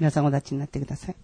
皆さんお立ちになってください。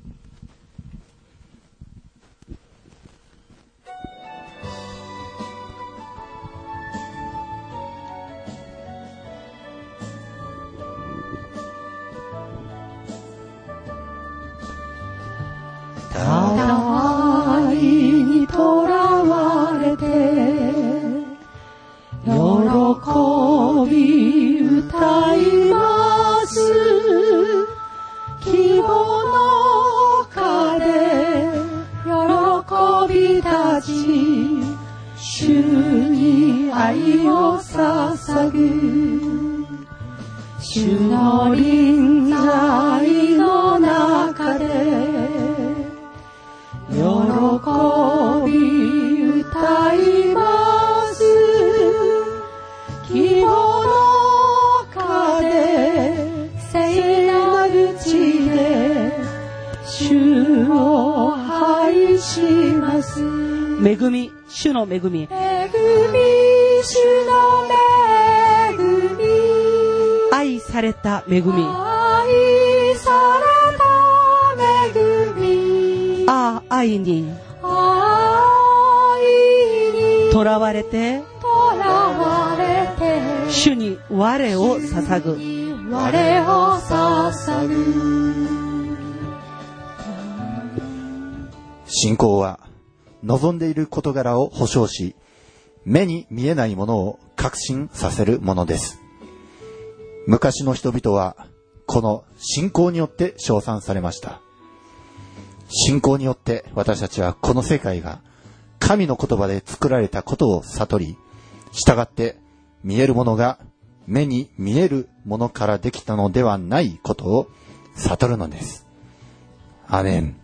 る事柄を保証し、目に見えないものを確信させるものです。昔の人々はこの信仰によって称賛されました。信仰によって私たちはこの世界が神の言葉で作られたことを悟り、従って見えるものが目に見えるものからできたのではないことを悟るのです。アメン。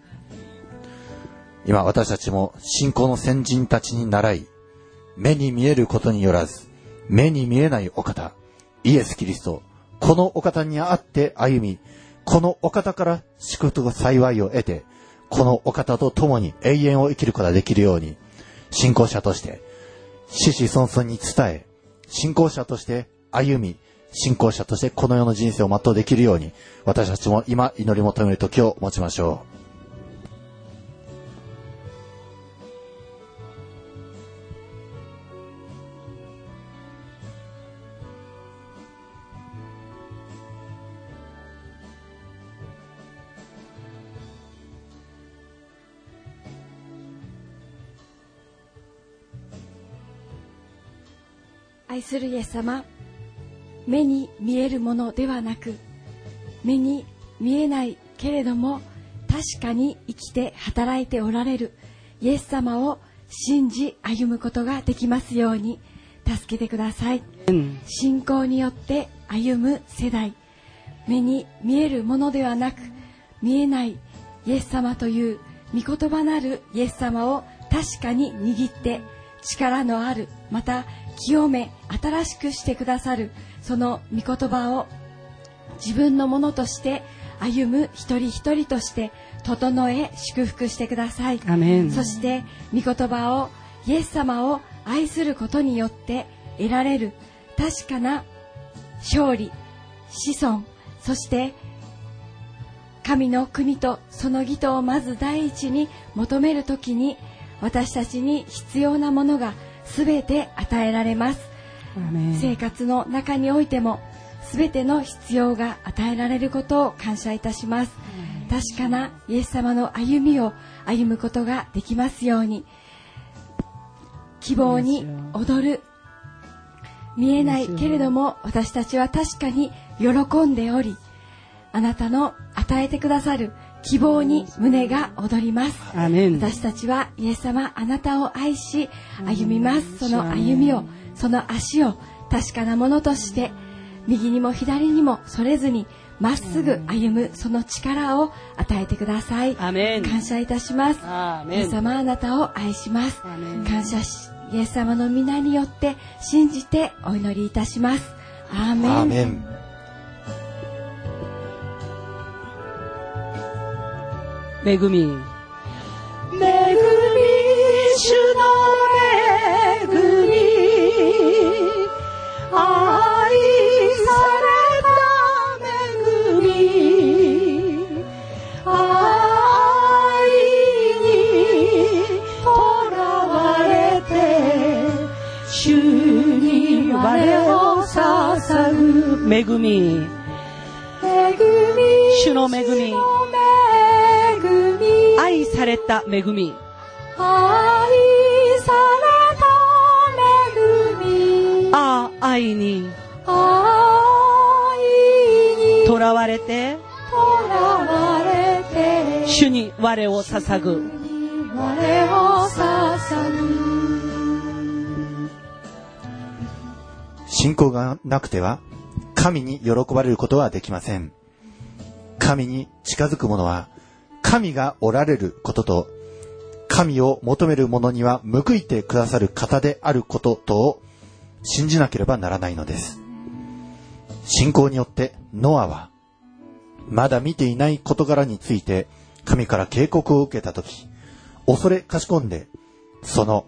今私たちも信仰の先人たちに習い、目に見えることによらず、目に見えないお方、イエス・キリスト、このお方にあって歩み、このお方から祝福と幸いを得て、このお方と共に永遠を生きることができるように、信仰者として、死死孫孫に伝え、信仰者として歩み、信仰者としてこの世の人生を全うできるように、私たちも今祈り求める時を持ちましょう。愛するイエス様目に見えるものではなく目に見えないけれども確かに生きて働いておられるイエス様を信じ歩むことができますように助けてください。うん。信仰によって歩む世代目に見えるものではなく見えないイエス様という御言葉なるイエス様を確かに握って力のあるまた清め新しくしてくださるその御言葉を自分のものとして歩む一人一人として整え祝福してくださいアメン。そして御言葉をイエス様を愛することによって得られる確かな勝利子孫そして神の国とその義とをまず第一に求めるときに私たちに必要なものが全て与えられます。生活の中においても全ての必要が与えられることを感謝いたします。確かなイエス様の歩みを歩むことができますように。希望に踊る。見えないけれども私たちは確かに喜んでおりあなたの与えてくださる希望に胸が躍ります。アメン。私たちはイエス様あなたを愛し歩みます。その歩みをその足を確かなものとして右にも左にもそれずにまっすぐ歩むその力を与えてください。アメン。感謝いたします。アメン。イエス様あなたを愛します。アメン感謝しイエス様の皆によって信じてお祈りいたします。アーメン恵み恵み。主の恵み。愛された恵み。愛にとらわれて主に我を捧ぐ恵み恵み主の恵み。愛された恵み、愛された恵み。ああ、愛に。愛に。囚われて、囚われて。主に我を捧ぐ。我を捧ぐ。信仰がなくては、神に喜ばれることはできません。神に近づく者は、神がおられることと、神を求める者には報いてくださる方であることとを信じなければならないのです。信仰によってノアは、まだ見ていない事柄について神から警告を受けたとき、恐れかしこんで、その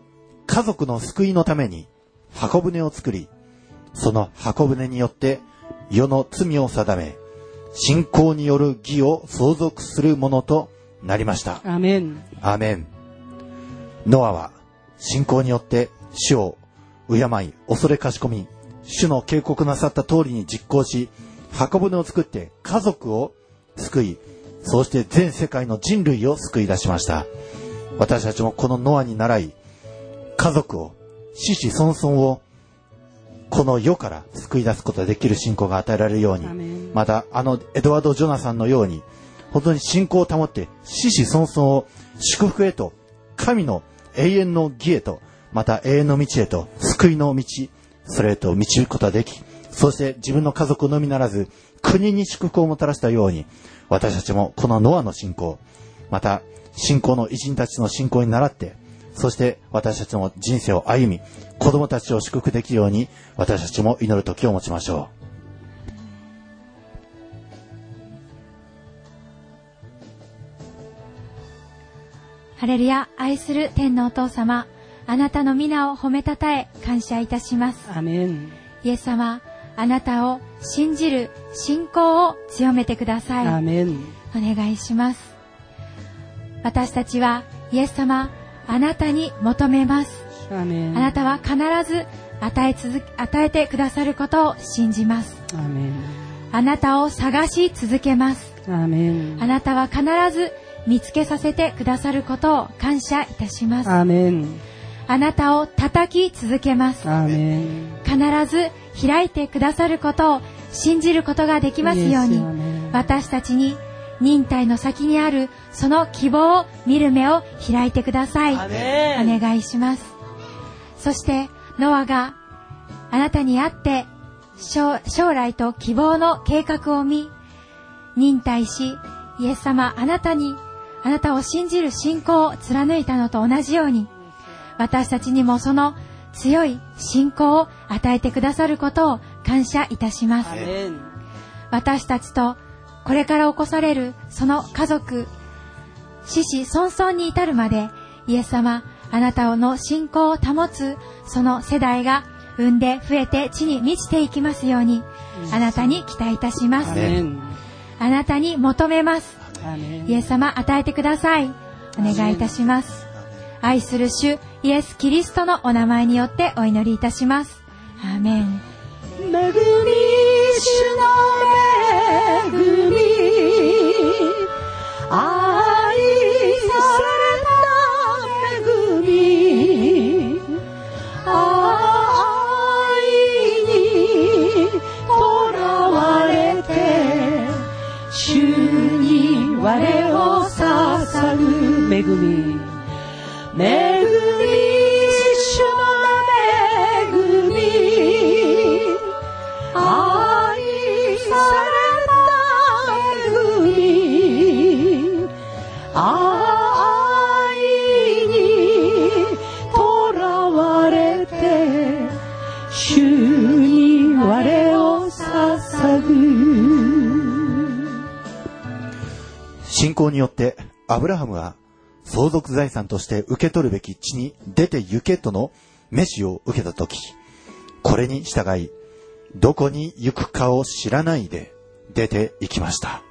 家族の救いのために箱舟を作り、その箱舟によって世の罪を定め、信仰による義を相続するものとなりました。アメン。アーメン。ノアは信仰によって主を敬い、恐れかしこみ、主の警告なさった通りに実行し、箱舟を作って家族を救い、そうして全世界の人類を救い出しました。私たちもこのノアに倣い、家族を、死死孫孫を、この世から救い出すことができる信仰が与えられるようにまたあのエドワード・ジョナサンのように、本当に信仰を保って、死死孫孫を祝福へと、神の永遠の義へと、また永遠の道へと、救いの道、それへと導くことができ、そして自分の家族のみならず、国に祝福をもたらしたように、私たちもこのノアの信仰、また信仰の偉人たちの信仰に倣って、そして私たちも人生を歩み、子供たちを祝福できるように、私たちも祈る時を持ちましょう。ハレルヤ、愛する天のお父様、あなたの皆を褒めたたえ、感謝いたします。アメン。イエス様、あなたを信じる信仰を強めてください。アメン。お願いします。私たちは、イエス様、あなたに求めます。あなたは必ず与え続け、与えてくださることを信じます。あなたを探し続けます。あ。なたは必ず見つけさせてくださることを感謝いたします。アメン。あなたを叩き続けます。アメン。必ず開いてくださることを信じることができますように私たちに忍耐の先にあるその希望を見る目を開いてください。アメン。お願いします。そして、ノアがあなたに会って将将来と希望の計画を見、忍耐し、イエス様、あなたに、あなたを信じる信仰を貫いたのと同じように、私たちにもその強い信仰を与えてくださることを感謝いたします。私たちとこれから起こされるその家族、死死孫々に至るまで、イエス様、あなたの信仰を保つその世代が産んで増えて地に満ちていきますように、あなたに期待いたします。あなたに求めます。イエス様、与えてください。お願いいたします。愛する主、イエス・キリストのお名前によってお祈りいたします。アーメン。恵み主の恵み我を捧ぐ。恵み。恵み。主の恵み愛された恵み。愛信仰によってアブラハムは相続財産として受け取るべき地に出て行けとの召しを受けたとき、これに従い、どこに行くかを知らないで出て行きました。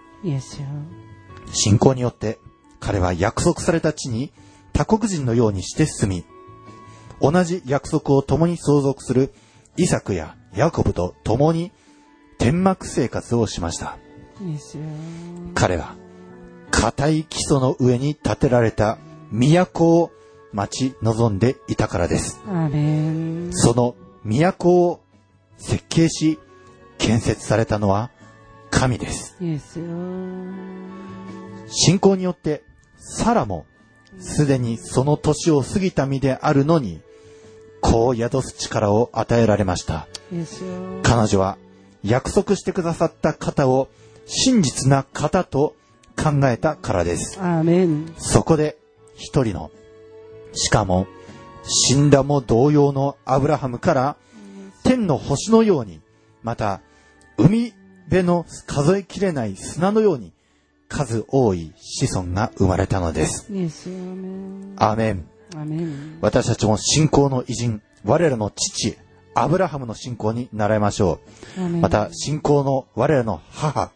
信仰によって彼は約束された地に他国人のようにして進み、同じ約束を共に相続するイサクやヤコブと共に天幕生活をしました。彼は、固い基礎の上に建てられた都を待ち望んでいたからです。その都を設計し、建設されたのは神です。Yes, Lord. 信仰によって、サラも、すでにその年を過ぎた身であるのに、子を宿す力を与えられました。彼女は約束してくださった方を真実な方と考えたからです。そこで一人の、しかも死んだも同様のアブラハムから天の星のように、また海辺の数えきれない砂のように数多い子孫が生まれたのです。アーメン。私たちも信仰の偉人、我らの父、アブラハムの信仰に習いましょう。また、信仰の我らの母、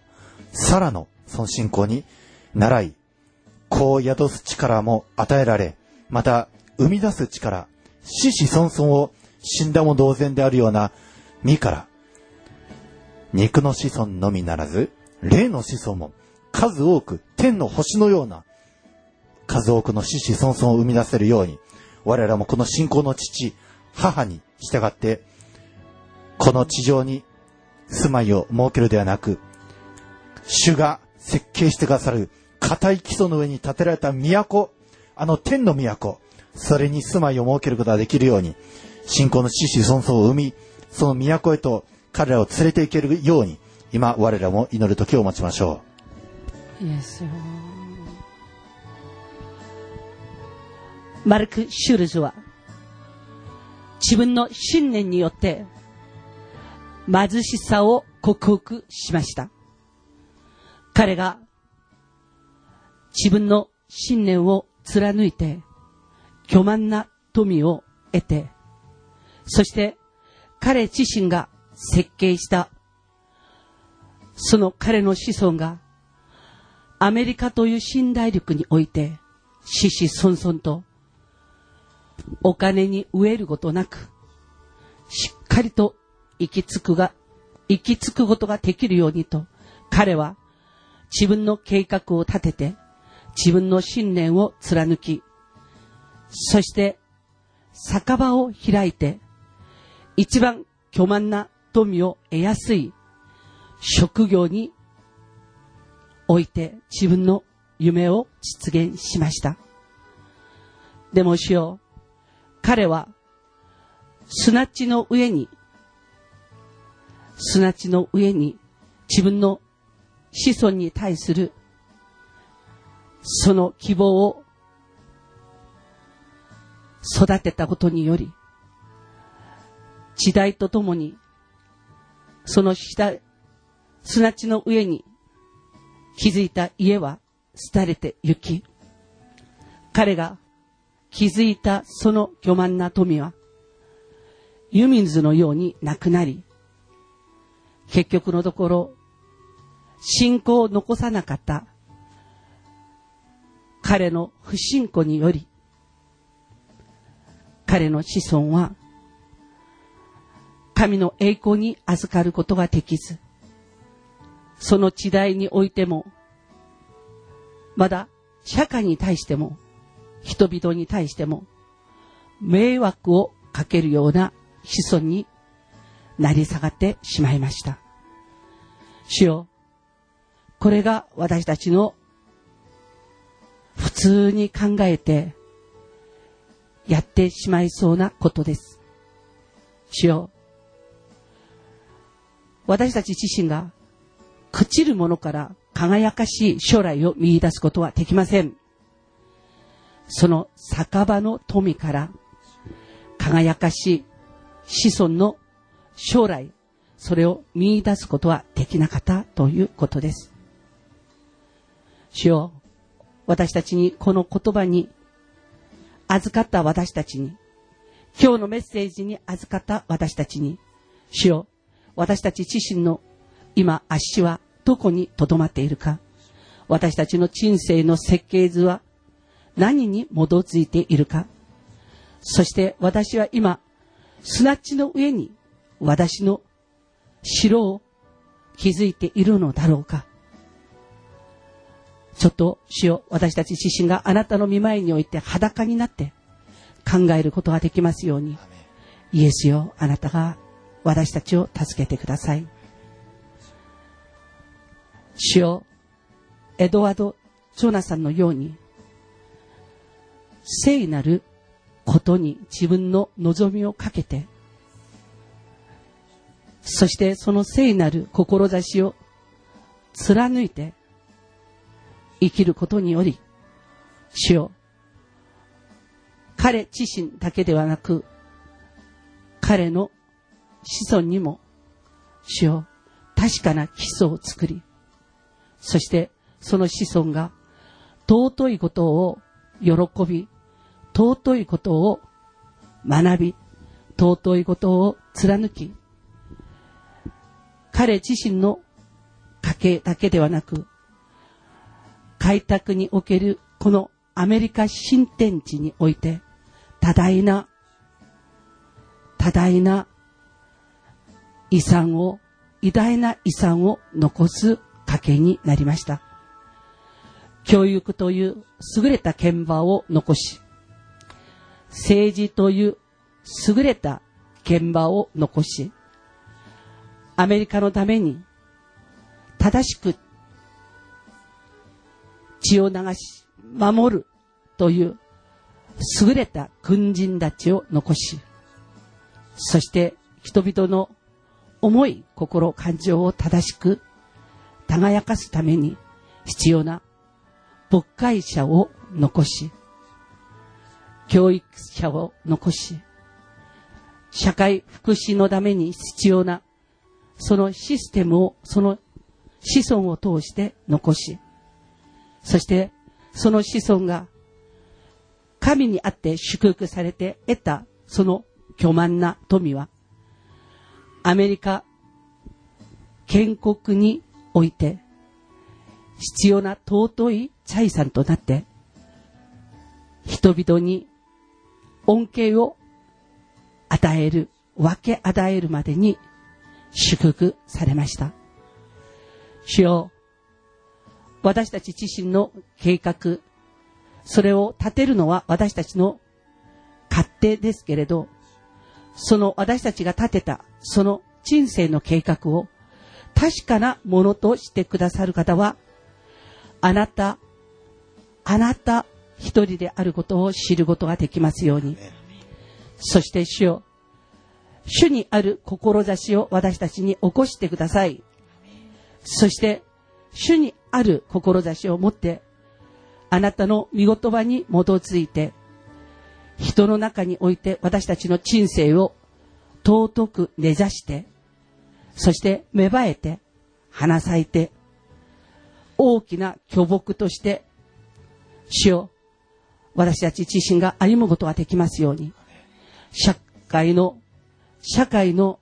サラのその信仰に習い、子を宿す力も与えられ、また、生み出す力、死死孫々を死んだも同然であるような身から、肉の子孫のみならず、霊の子孫も数多く天の星のような数多くの死死孫々を生み出せるように、我らもこの信仰の父、母に従って、この地上に住まいを設けるではなく、主が設計してくださる固い基礎の上に建てられた都、あの天の都、それに住まいを設けることができるように、信仰の死死孫々を生み、その都へと彼らを連れて行けるように、今我らも祈る時を待ちましょ Yes, Lord. マルク・シュルズは自分の信念によって貧しさを克服しました。彼が自分の信念を貫いて巨万な富を得て、そして彼自身が設計したその彼の子孫がアメリカという新大陸において、死死孫々と、お金に飢えることなく、しっかりと行き着くが、行き着くことができるようにと、彼は自分の計画を立てて、自分の信念を貫き、そして酒場を開いて、一番巨万な富を得やすい職業に置いて自分の夢を実現しました。でもしよう、彼は砂地の上に、砂地の上に自分の子孫に対するその希望を育てたことにより、時代とともに、その下砂地の上に築いた家は廃れて行き、彼が築いたその巨万な富は、湯水のようになくなり、結局のところ、信仰を残さなかった彼の不信仰により、彼の子孫は、神の栄光に預かることができず、その時代においても、まだ社会に対しても、人々に対しても、迷惑をかけるような子孫になり下がってしまいました。主よ、これが私たちの普通に考えてやってしまいそうなことです。主よ、私たち自身が朽ちるものから輝かしい将来を見出すことはできません。その酒場の富から輝かしい子孫の将来、それを見出すことはできなかったということです。主よ、私たちにこの言葉に預かった私たちに、今日のメッセージに預かった私たちに、主よ、私たち自身の今足はどこに留まっているか、私たちの人生の設計図は何に基づいているか、そして私は今、砂地の上に私の城を気づいているのだろうか。ちょっと主よ私たち自身があなたの見舞いにおいて裸になって考えることができますように。イエスよあなたが私たちを助けてください。主よエドワード・ジョナサンのように聖なることに自分の望みをかけてそしてその聖なる志を貫いて生きることにより、主よ、彼自身だけではなく、彼の子孫にも、主よ、確かな基礎を作り、そしてその子孫が尊いことを喜び、尊いことを学び、尊いことを貫き、彼自身の家系だけではなく、開拓におけるこのアメリカ新天地において多大な多大な遺産を偉大な遺産を残す家系になりました。教育という優れた現場を残し政治という優れた現場を残しアメリカのために正しく血を流し、守るという優れた軍人たちを残し、そして人々の思い、心、感情を正しく輝かすために必要な牧会者を残し、教育者を残し、社会福祉のために必要なそのシステムを、その子孫を通して残し、そしてその子孫が神にあって祝福されて得たその巨万な富はアメリカ建国において必要な尊い財産となって人々に恩恵を与える分け与えるまでに祝福されました。主よ私たち自身の計画、それを立てるのは私たちの勝手ですけれど、その私たちが立てた、その人生の計画を確かなものとしてくださる方は、あなた、あなた一人であることを知ることができますように。そして主よ、主にある志を私たちに起こしてください。そして、主にある志を持って、あなたの見言葉に基づいて、人の中において私たちの人生を尊く根ざして、そして芽生えて、花咲いて、大きな巨木として、主を私たち自身が歩むことができますように、社会の、社会の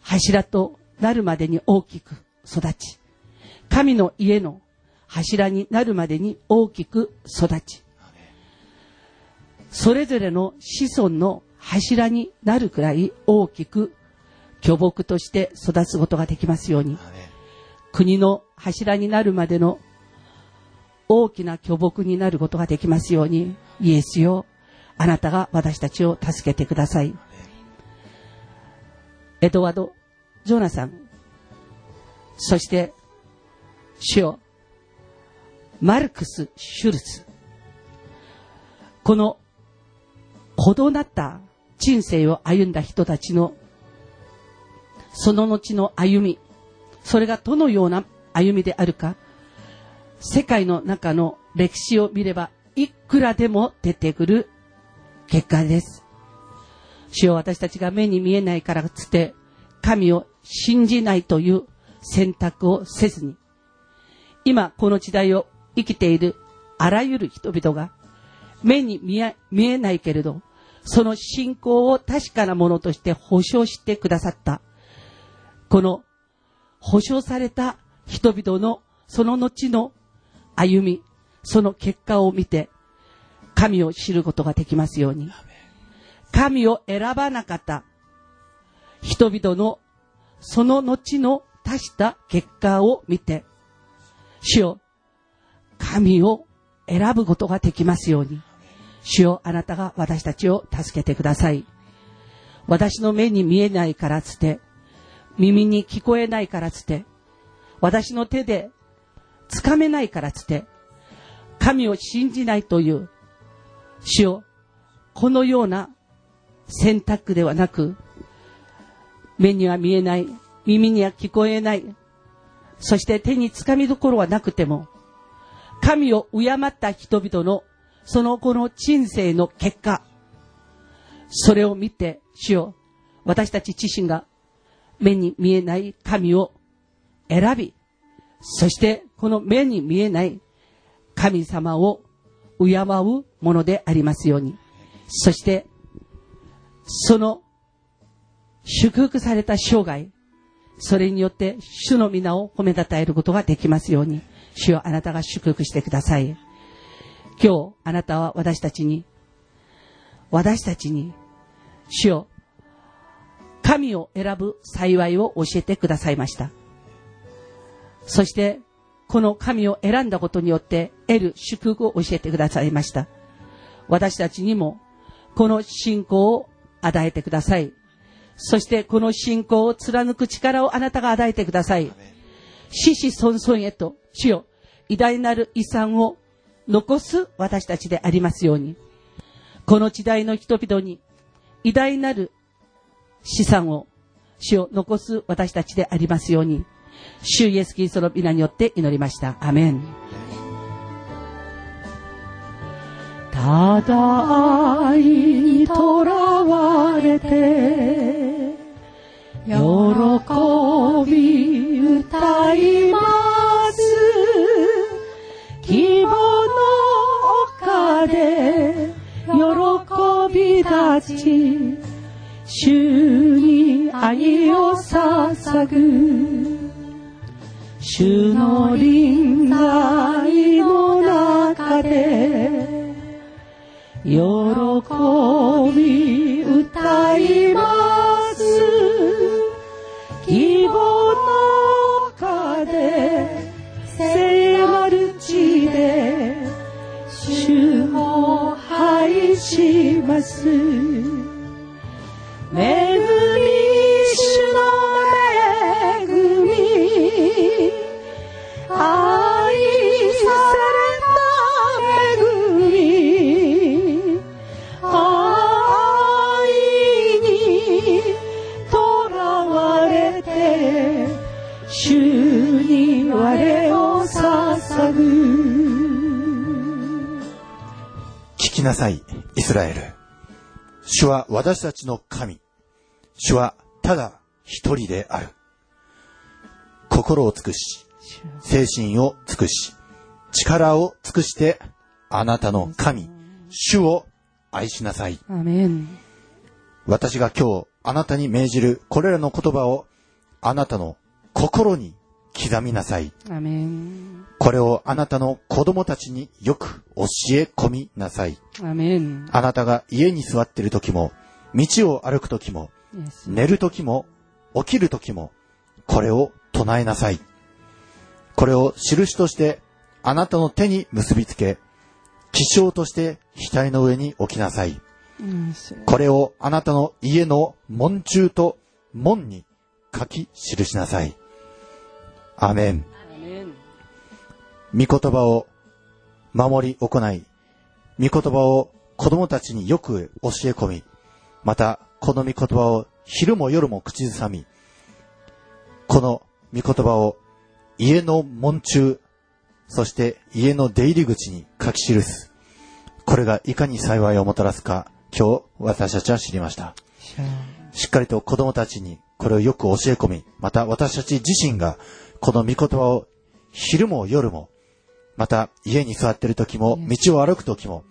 柱となるまでに大きく育ち、神の家の柱になるまでに大きく育ち、それぞれの子孫の柱になるくらい大きく巨木として育つことができますように、国の柱になるまでの大きな巨木になることができますように、イエスよ、あなたが私たちを助けてください。エドワード・ジョナサン、そして主よ、マルクス・シュルツ。この、ほどなった人生を歩んだ人たちの、その後の歩み、それがどのような歩みであるか、世界の中の歴史を見れば、いくらでも出てくる結果です。主よ私たちが目に見えないからつって、神を信じないという選択をせずに、今この時代を生きているあらゆる人々が目に見え見えないけれど、その信仰を確かなものとして保証してくださった、この保証された人々のその後の歩み、その結果を見て、神を知ることができますように。神を選ばなかった人々のその後の足した結果を見て、主よ、神を選ぶことができますように。主よ、あなたが私たちを助けてください。私の目に見えないからつって、耳に聞こえないからつって、私の手でつかめないからつって、神を信じないという、主よ、このような選択ではなく、目には見えない、耳には聞こえない、そして手につかみどころはなくても、神を敬った人々のその後の人生の結果、それを見て、主よ、私たち自身が目に見えない神を選び、そしてこの目に見えない神様を敬うものでありますように。そして、その祝福された生涯、それによって主の皆を褒めたたえることができますように、主よあなたが祝福してください。今日あなたは私たちに、私たちに、主よ、神を選ぶ幸いを教えてくださいました。そして、この神を選んだことによって得る祝福を教えてくださいました。私たちにも、この信仰を与えてください。そして、この信仰を貫く力をあなたが与えてください。死死孫孫へと、主よ、偉大なる遺産を残す私たちでありますように、この時代の人々に偉大なる資産を、主を残す私たちでありますように、主イエスキリストの皆によって祈りました。アメン。ただ愛にとらわれて、喜び歌います。希望の丘で喜び立ち、主に愛を捧ぐ。主の臨在の中で、喜び歌います。希望の中で、聖なる地で、主を拝します。きなさい、イスラエル。主は私たちの神。主はただ一人である。心を尽くし、精神を尽くし、力を尽くして、あなたの神、主を愛しなさい。アメン。私が今日あなたに命じるこれらの言葉をあなたの心に刻みなさい。これをあなたの子供たちによく教え込みなさい。アメン。あなたが家に座っている時も、道を歩く時も、寝る時も、起きる時も、これを唱えなさい。これを印としてあなたの手に結びつけ、気象として額の上に置きなさい。これをあなたの家の門中と門に書き記しなさい。アメン。御言葉を守り行い、御言葉を子供たちによく教え込み、またこの御言葉を昼も夜も口ずさみ、この御言葉を家の門中、そして家の出入り口に書き記す。これがいかに幸いをもたらすか、今日私たちは知りました。しっかりと子供たちにこれをよく教え込み、また私たち自身がこの御言葉を昼も夜も、また家に座っている時も、道を歩く時も、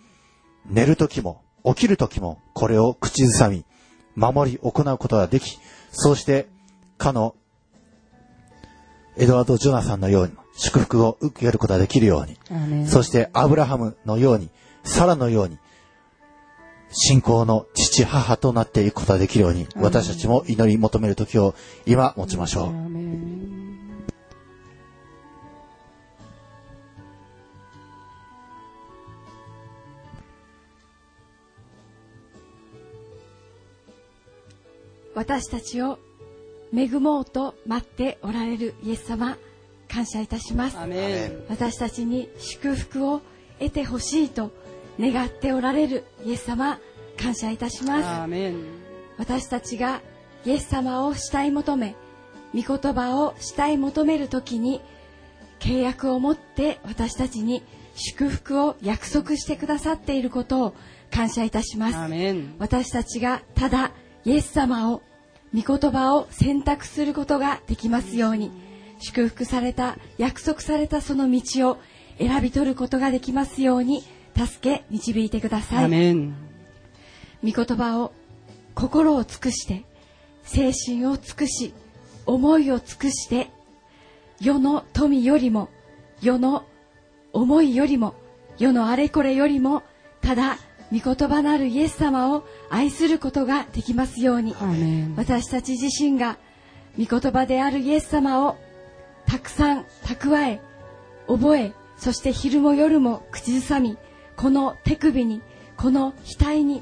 寝る時も、起きる時も、これを口ずさみ、守り行うことができ、そうして、かの、エドワード・ジョナサンのように、祝福を受けることができるように。そしてアブラハムのように、サラのように、信仰の父母となっていくことができるように、私たちも祈り求める時を今持ちましょう。私たちを恵もうと待っておられるイエス様感謝いたします。私たちに祝福を得てほしいと願っておられるイエス様感謝いたします。私たちがイエス様を慕い求め御言葉を慕い求める時に契約を持って私たちに祝福を約束してくださっていることを感謝いたします。私たちがただイエス様を御言葉を選択することができますように。祝福された約束されたその道を選び取ることができますように。助け導いてくださアい。御言葉を心を尽くして精神を尽くし思いを尽くして世の富よりも世の思いよりも世のあれこれよりもただ御言葉なるイエス様を愛することができますように。私たち自身が御言葉であるイエス様をたくさん蓄え覚えそして昼も夜も口ずさみこの手首にこの額に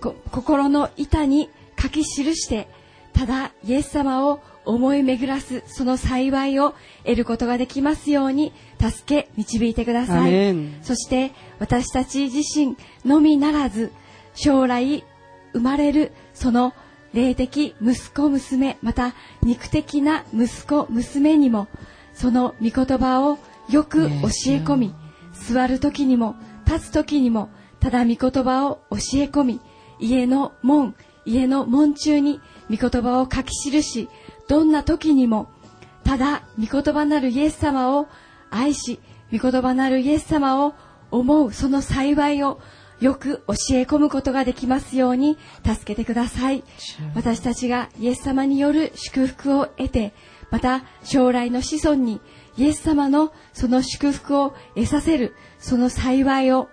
こ心の板に書き記してただイエス様を思い巡らすその幸いを得ることができますように助け導いてくだアさい。そして私たち自身のみならず将来生まれるその霊的息子娘また肉的な息子娘にもその御言葉をよく教え込み座る時にも立つ時にもただ御言葉を教え込み家の門家の門中に御言葉を書き記しどんな時にもただ御言葉なるイエス様を愛し御言葉なるイエス様を思うその幸いをよく教え込むことができますように助けてください。私たちがイエス様による祝福を得てまた将来の子孫にイエス様のその祝福を得させるその幸いを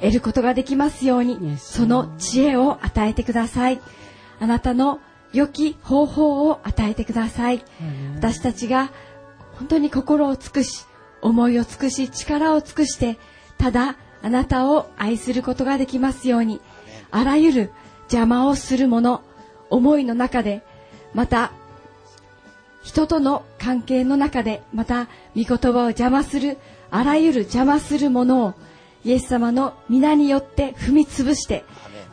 得ることができますように.その知恵を与えてください。あなたの良き方法を与えてください。私たちが本当に心を尽くし思いを尽くし力を尽くしてただあなたを愛することができますようにあらゆる邪魔をするもの思いの中でまた人との関係の中でまた御言葉を邪魔するあらゆる邪魔するものをイエス様の皆によって踏み潰して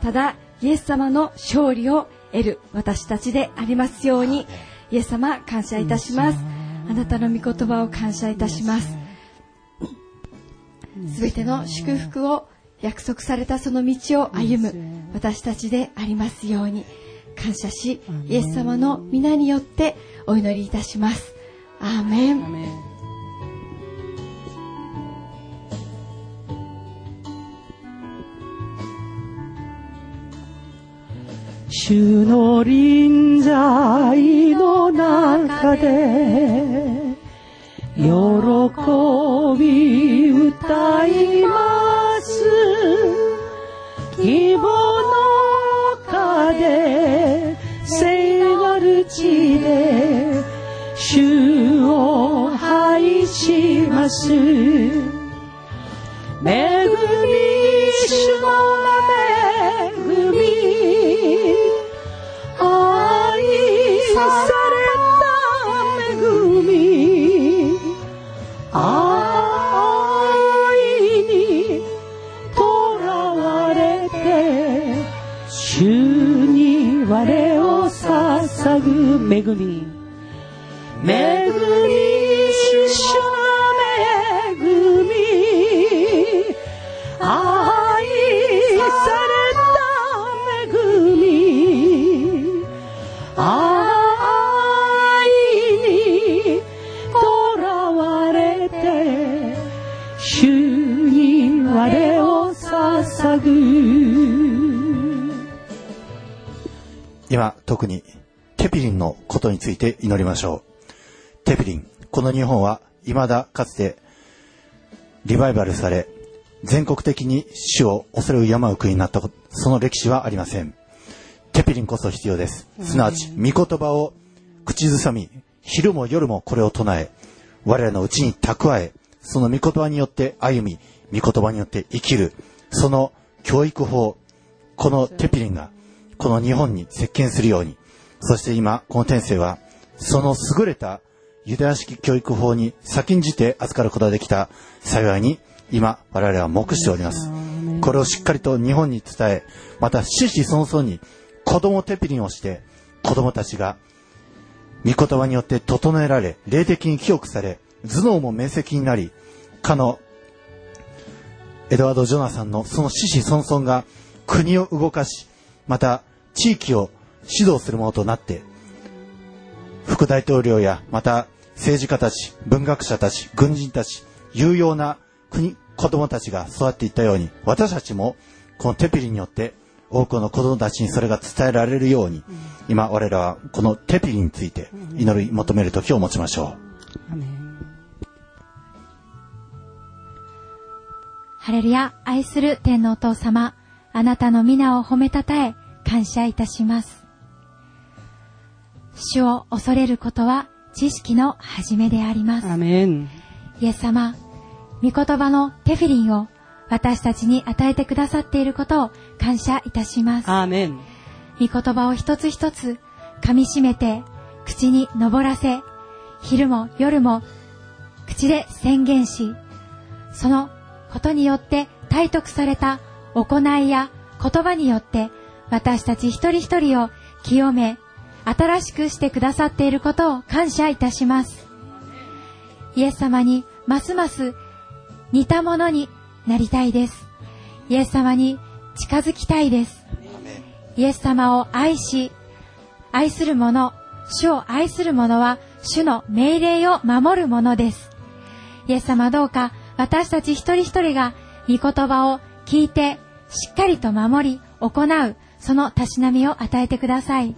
ただイエス様の勝利を得る私たちでありますようにイエス様感謝いたしますあなたの御言葉を感謝いたします。すべての祝福を約束されたその道を歩む私たちでありますように感謝しイエス様の皆によってお祈りいたします。アーメン。主の臨在の中で喜び歌います。希望の風聖なる地で主を拝します。恵み主の恵みされた恵み。愛にとらわれて主に我を捧ぐ恵み。恵み。主の恵み。愛され今、特にテピリンのことについて祈りましょう。テピリン、この日本は未だかつてリバイバルされ、全国的に主を恐れ敬う国になったこと、その歴史はありません。テピリンこそ必要です。すなわち、御言葉を口ずさみ、昼も夜もこれを唱え、我らのうちに蓄え、その御言葉によって歩み、御言葉によって生きる、その教育法、このテピリンが、この日本に席巻するように、そして今、この天性は、その優れたユダヤ式教育法に先んじて預かることができた幸いに、今、我々は目しております。これをしっかりと日本に伝え、また、死死孫々に子供テピリンをして、子供たちが、御言葉によって整えられ、霊的に清くされ、頭脳も明晰になり、かの、エドワード・ジョナサンのその死死孫々が国を動かし、また地域を指導するものとなって、副大統領やまた政治家たち、文学者たち、軍人たち、有用な国、子供たちが育っていったように、私たちもこのテピリによって多くの子供たちにそれが伝えられるように、今我らはこのテピリについて祈り求める時を持ちましょアハレルヤ、愛する天のお父様、あなたの皆を褒めたたえ、感謝いたします。主を恐れることは知識の始めであります。アメンイエス様、御言葉のテフィリンを私たちに与えてくださっていることを感謝いたします。アメン御言葉を一つ一つ噛み締めて口に登らせ、昼も夜も口で宣言し、そのことによって体得された行いや言葉によって私たち一人一人を清め、新しくしてくださっていることを感謝いたします。イエス様にますます似たものになりたいです。イエス様に近づきたいです。イエス様を愛し、愛する者、主を愛する者は、主の命令を守る者です。イエス様どうか、私たち一人一人が、御言葉を聞いて、しっかりと守り、行う、そのたしなみを与えてください。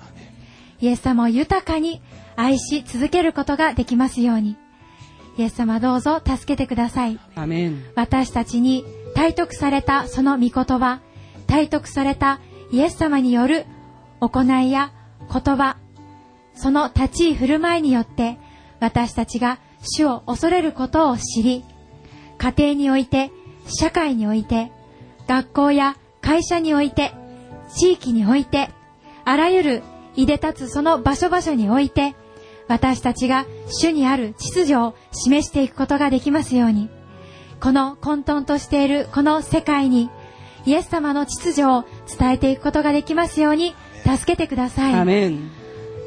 イエス様を豊かに愛し続けることができますように。イエス様どうぞ助けてください。アメン私たちに体得されたその御言葉、体得されたイエス様による行いや言葉、その立ち居振る舞いによって私たちが主を恐れることを知り、家庭において、社会において、学校や会社において、地域において、あらゆるいで立つその場所場所において、私たちが主にある秩序を示していくことができますように。この混沌としているこの世界に、イエス様の秩序を伝えていくことができますように、助けてください。アメン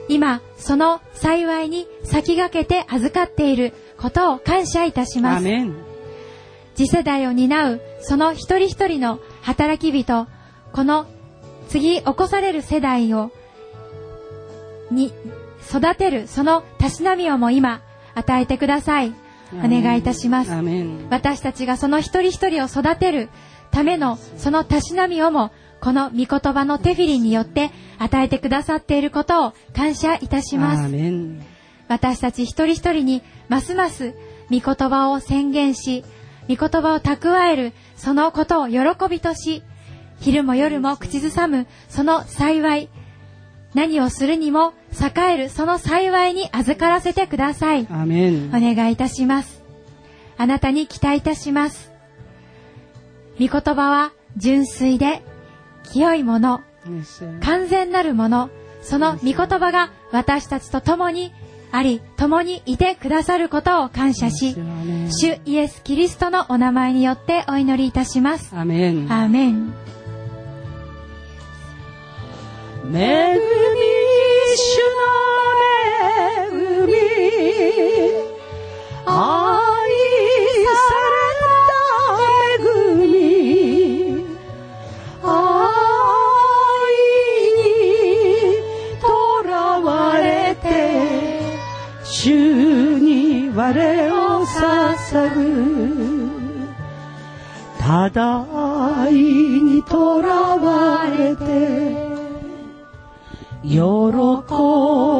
今、その幸いに先駆けて預かっていることを感謝いたします。次世代を担うその一人一人の働き人、この次起こされる世代を、に育てるそのたしなみをも今与えてください。お願いいたします。私たちがその一人一人を育てるためのそのたしなみをもこの御言葉のテフィリンによって与えてくださっていることを感謝いたします。私たち一人一人にますます御言葉を宣言し、御言葉を蓄えるそのことを喜びとし、昼も夜も口ずさむその幸い、何をするにも栄えるその幸いに預からせてください。アメンお願いいたします。あなたに期待いたします。御言葉は純粋で清いもの、完全なるもの、その御言葉が私たちと共にあり、共にいてくださることを感謝し、主イエス・キリストのお名前によってお祈りいたします。アメンアーメン。恵み主の恵み主に我を捧ぐ。ただ愛にとらわれて喜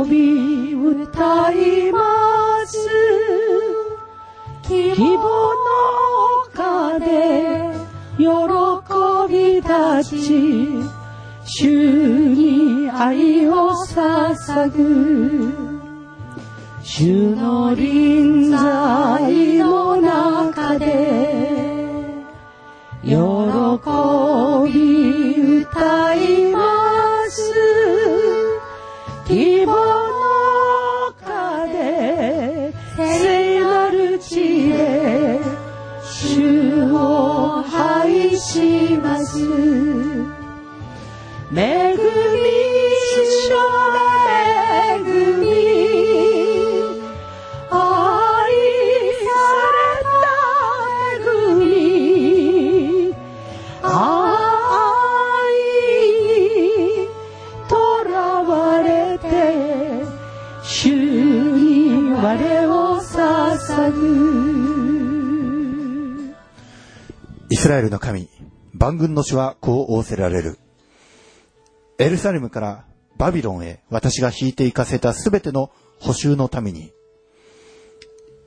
び歌います。希望の丘で喜び立ち主に愛を捧ぐ。主の臨在の中で喜び歌います。希望ので聖なる地へ主を拝します。恵みスラエルの神、万軍の主はこう仰せられる。エルサレムからバビロンへ私が引いて行かせたすべての補修のために、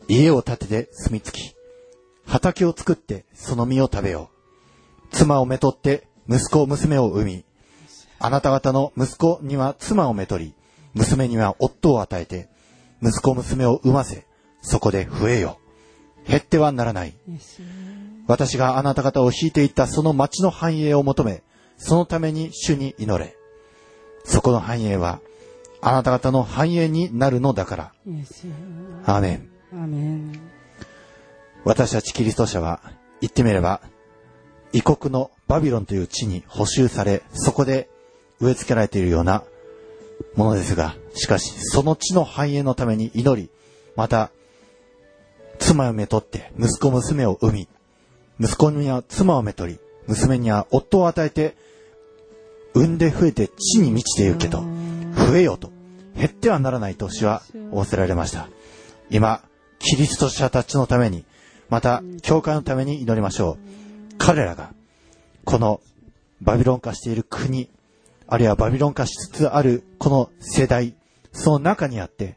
家を建てて住み着き、畑を作ってその実を食べよう。妻をめとって息子娘を産み、あなた方の息子には妻をめとり、娘には夫を与えて、息子娘を産ませ、そこで増えよ。減ってはならない。私があなた方を引いていったその町の繁栄を求め、そのために主に祈れ。そこの繁栄は、あなた方の繁栄になるのだから。アーメン。アーメン。私たちキリスト者は、言ってみれば、異国のバビロンという地に補修され、そこで植え付けられているようなものですが、しかし、その地の繁栄のために祈り、また、妻をめとって、息子娘を産み、息子には妻をめとり、娘には夫を与えて、産んで増えて地に満ちてゆけと、増えよと、減ってはならないと主は仰せられました。今、キリスト者たちのために、また、教会のために祈りましょう。彼らが、このバビロン化している国、あるいはバビロン化しつつあるこの世代、その中にあって、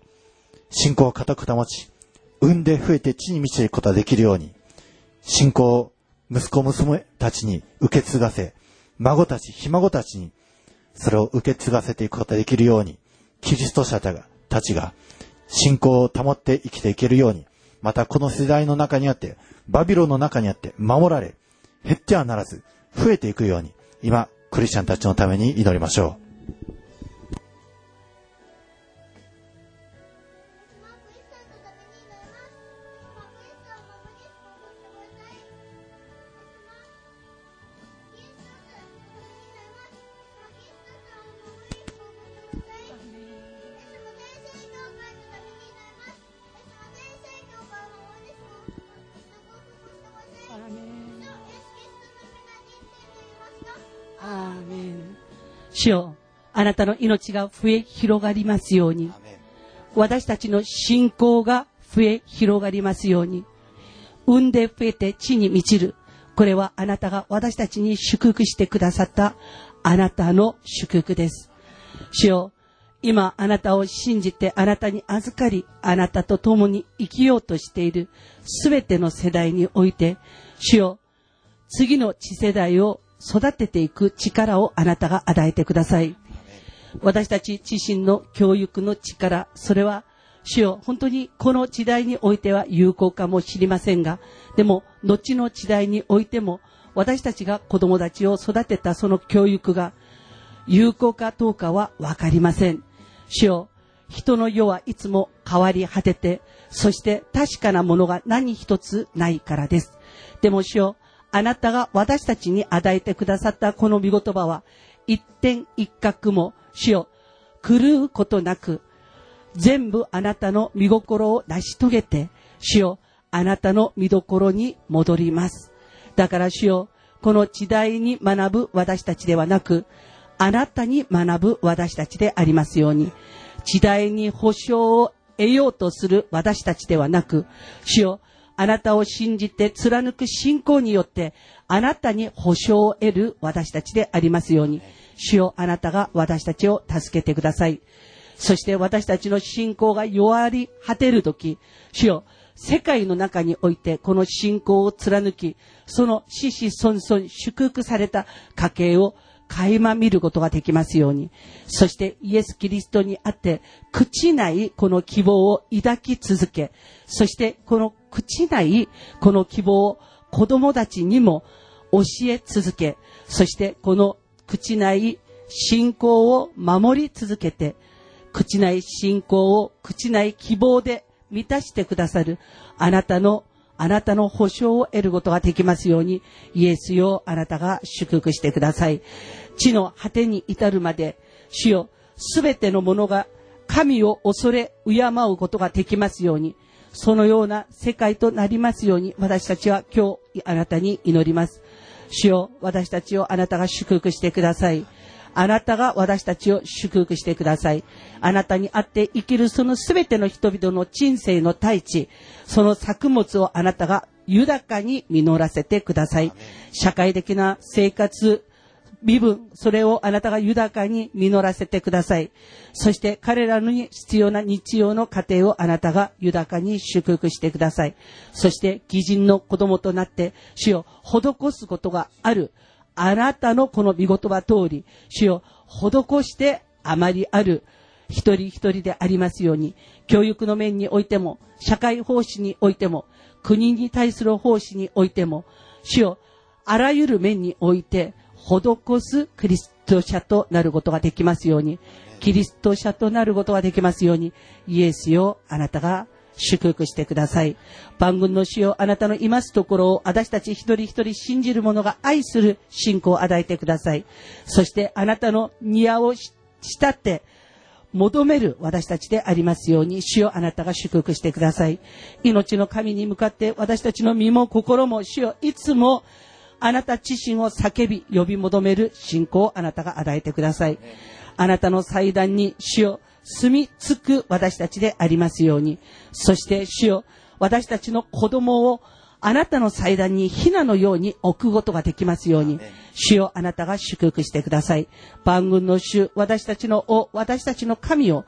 信仰を固く保ち、産んで増えて地に満ちていくことができるように、信仰を息子娘たちに受け継がせ、孫たち、ひ孫たちに、それを受け継がせていくことができるように、キリスト者たちが、信仰を保って生きていけるように、またこの世代の中にあって、バビロンの中にあって守られ、減ってはならず、増えていくように、今、クリスチャンたちのために祈りましょう。主よあなたの命が増え広がりますように。私たちの信仰が増え広がりますように。産んで増えて地に満ちる。これはあなたが私たちに祝福してくださったあなたの祝福です。主よ今あなたを信じてあなたに預かりあなたと共に生きようとしているすべての世代において主よ次の次世代を育てていく力をあなたが与えてください。私たち自身の教育の力、それは主よ、本当にこの時代においては有効かもしれませんが、でも、後の時代においても、私たちが子供たちを育てたその教育が有効かどうかはわかりません。主よ、人の世はいつも変わり果てて、そして確かなものが何一つないからです。でも主よ、あなたが私たちに与えてくださったこの御言葉は、一点一角も主よ、狂うことなく、全部あなたの見心を成し遂げて、主よ、あなたの見どころに戻ります。だから主よ、この時代に学ぶ私たちではなく、あなたに学ぶ私たちでありますように、時代に保証を得ようとする私たちではなく、主よ、あなたを信じて貫く信仰によって、あなたに保証を得る私たちでありますように、主よあなたが私たちを助けてください。そして私たちの信仰が弱り果てるとき、主よ世界の中においてこの信仰を貫き、その死死孫孫祝福された家計を垣間見ることができますように。そしてイエス・キリストにあって、朽ちないこの希望を抱き続け、そしてこの朽ちないこの希望を子供たちにも教え続け、そしてこの朽ちない信仰を守り続けて、朽ちない信仰を朽ちない希望で満たしてくださるあなたのあなたの保証を得ることができますように、イエスよ、あなたが祝福してください。地の果てに至るまで、主よ、すべてのものが神を恐れ、敬うことができますように、そのような世界となりますように、私たちは今日、あなたに祈ります。主よ、私たちをあなたが祝福してください。あなたが私たちを祝福してください。あなたにあって生きるそのすべての人々の人生の大地、その作物をあなたが豊かに実らせてください。社会的な生活、身分、それをあなたが豊かに実らせてください。そして彼らに必要な日曜の家庭をあなたが豊かに祝福してください。そして義人の子供となって主を施すことがある。あなたのこの見言葉通り、主を施してあまりある一人一人でありますように、教育の面においても、社会奉仕においても、国に対する奉仕においても、主をあらゆる面において、施すクリスト者となることができますように、キリスト者となることができますように、イエスよ、あなたが祝福してください。万軍の主よ、あなたのいますところを私たち一人一人信じる者が愛する信仰を与えてください。そしてあなたの宮を慕って、求める私たちでありますように、主よあなたが祝福してください。命の神に向かって私たちの身も心も主よいつもあなた自身を叫び呼び求める信仰をあなたが与えてください。あなたの祭壇に主よ住み着く私たちでありますように、そして主よ、私たちの子供をあなたの祭壇にひなのように置くことができますように、主よあなたが祝福してください。万軍の主、私たちの王、私たちの神を、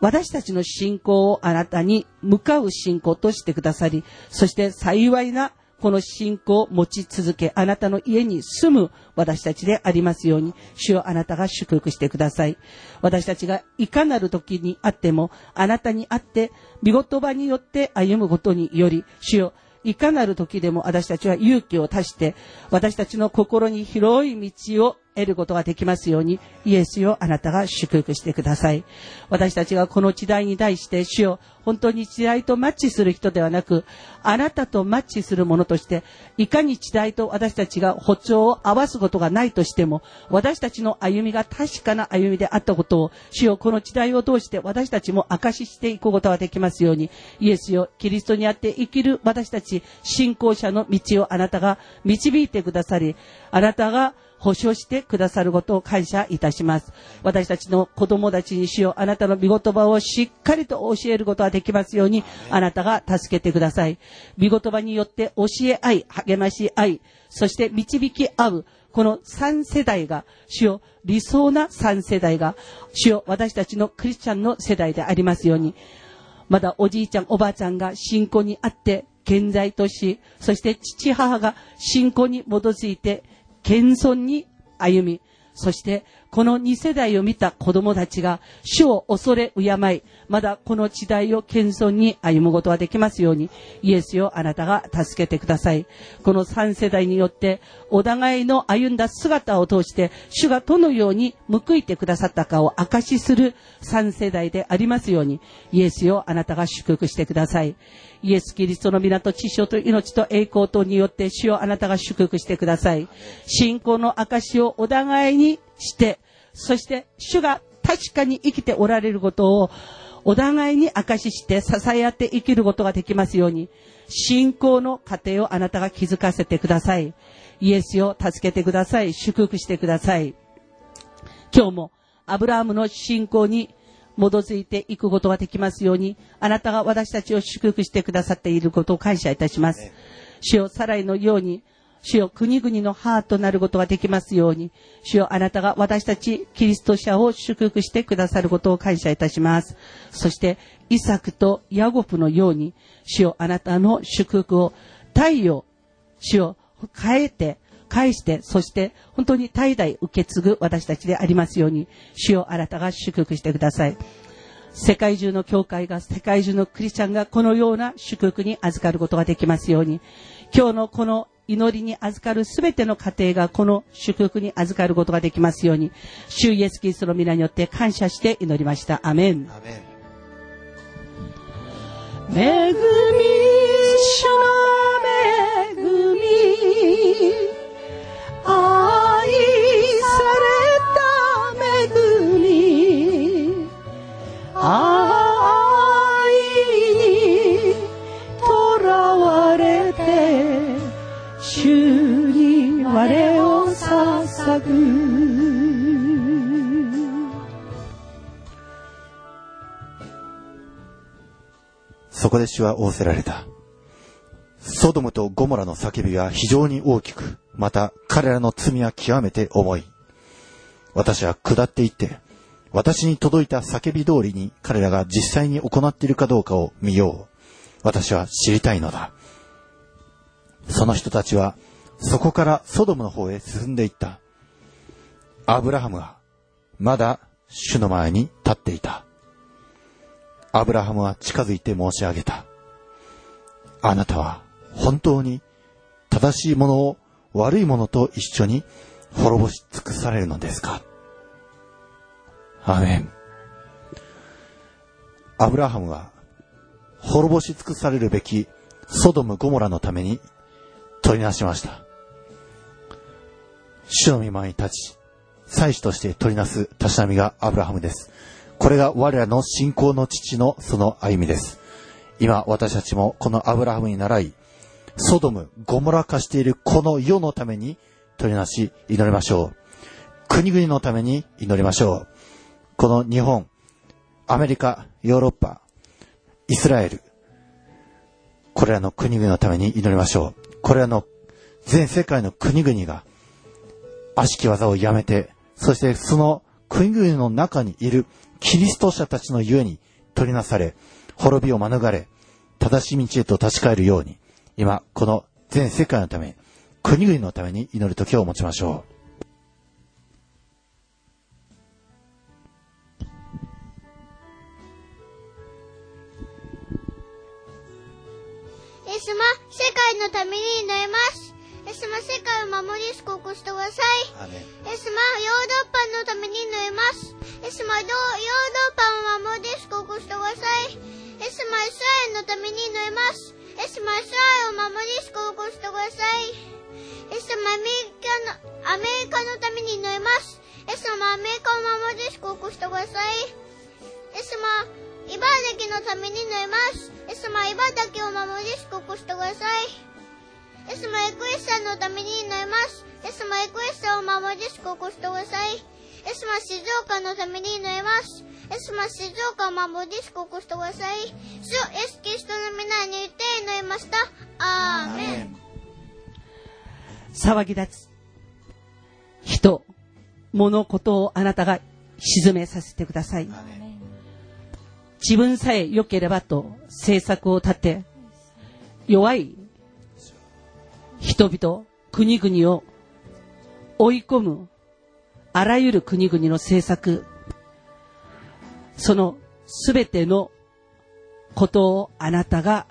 私たちの信仰をあなたに向かう信仰としてくださり、そして幸いなこの信仰を持ち続け、あなたの家に住む私たちでありますように、主をあなたが祝福してください。私たちがいかなる時にあっても、あなたにあって、見言葉によって歩むことにより、主よいかなる時でも私たちは勇気を足して、私たちの心に広い道を得ることができますように、イエスよあなたが祝福してください。私たちがこの時代に対して、主よ本当に時代とマッチする人ではなく、あなたとマッチするものとして、いかに時代と私たちが歩調を合わすことがないとしても、私たちの歩みが確かな歩みであったことを、主よこの時代を通して私たちも証ししていくことができますように、イエスよ、キリストにあって生きる私たち、信仰者の道をあなたが導いてくださり、あなたが保証してくださることを感謝いたします。私たちの子供たちにしよう、あなたの御言葉をしっかりと教えることができますように、あなたが助けてください。御言葉によって教え合い、励まし合い、そして導き合う、この3世代が、主よ、理想な3世代が、主よ、私たちのクリスチャンの世代でありますように、まだおじいちゃん、おばあちゃんが信仰にあって、健在とし、そして父母が信仰に基づいて謙遜に歩み、そしてこの2世代を見た子供たちが主を恐れ敬い、まだこの時代を謙遜に歩むことができますように、イエスよあなたが助けてください。この3世代によってお互いの歩んだ姿を通して主がどのように報いてくださったかを証しする3世代でありますように、イエスよあなたが祝福してください。イエス・キリストの皆と知性と命と栄光とによって主をあなたが祝福してください。信仰の証をお互いにして、そして主が確かに生きておられることをお互いに証しして支え合って生きることができますように、信仰の過程をあなたが気づかせてください。イエスを助けてください。祝福してください。今日もアブラハムの信仰に基づいていくことができますように、あなたが私たちを祝福してくださっていることを感謝いたします。主よ、サライのように、主よ、国々のハートとなることができますように、主よ、あなたが私たちキリスト者を祝福してくださることを感謝いたします。そして、イサクとヤゴプのように、主よ、あなたの祝福を、太陽、主を変えて、返して、そして本当に代々受け継ぐ私たちでありますように、主をあなたが祝福してください。世界中の教会が、世界中のクリスチャンがこのような祝福に預かることができますように、今日のこの祈りに預かるすべての家庭がこの祝福に預かることができますように、主イエスキリストの皆によって感謝して祈りました。アメン。恵み、主の恵み、愛された恵み、愛捧ぐそこで主は仰せられた。ソドムとゴモラの叫びは非常に大きく、また彼らの罪は極めて重い。私は下っていって、私に届いた叫び通りに彼らが実際に行っているかどうかを見よう。私は知りたいのだ。その人たちは、そこからソドムの方へ進んでいった。アブラハムは、まだ主の前に立っていた。アブラハムは近づいて申し上げた。あなたは本当に正しいものを悪いものと一緒に滅ぼし尽くされるのですか？アメン。アブラハムは滅ぼし尽くされるべきソドム・ゴモラのために取りなしました。主の御前に立ち、祭司として取りなすたしなみがアブラハムです。これが我らの信仰の父のその歩みです。今私たちもこのアブラハムに習い、ソドム、ゴモラ化しているこの世のために取りなし祈りましょう。国々のために祈りましょう。この日本、アメリカ、ヨーロッパ、イスラエル、これらの国々のために祈りましょう。これらの全世界の国々が悪しき技をやめて、そしてその国々の中にいるキリスト者たちのゆえに取りなされ、滅びを免れ、正しい道へと立ち返るように、今、この全世界のため、国々のために祈る時を持ちましょう。イエス様、世界のために祈ります。イエス様、世界を守り救うしてください。イエス様、ヨーロッパのために祈ります。イエス様、ヨーロッパを守り救うしてください。イエス様、イスラエルのために祈ります。イエス様、イスラエルを守り救うしてください。イエス様、アメリカの、アメリカのために祈ります。イエス様、アメリカを守り救うしてください。イエス様、茨城のために祈ります。イエス様、茨城を守り祝福してください。イエス様、エクレッサのために祈ります。イエス様、エクレッサを守り祝福してください。イエス様、静岡のために祈ります。イエス様、静岡を守り祝福してください。主、イエス・キリストの皆に言って祈りました。アーメン。騒ぎ立つ人、物事をあなたが沈めさせてください。自分さえ良ければと政策を立て、弱い人々、国々を追い込むあらゆる国々の政策、そのすべてのことをあなたが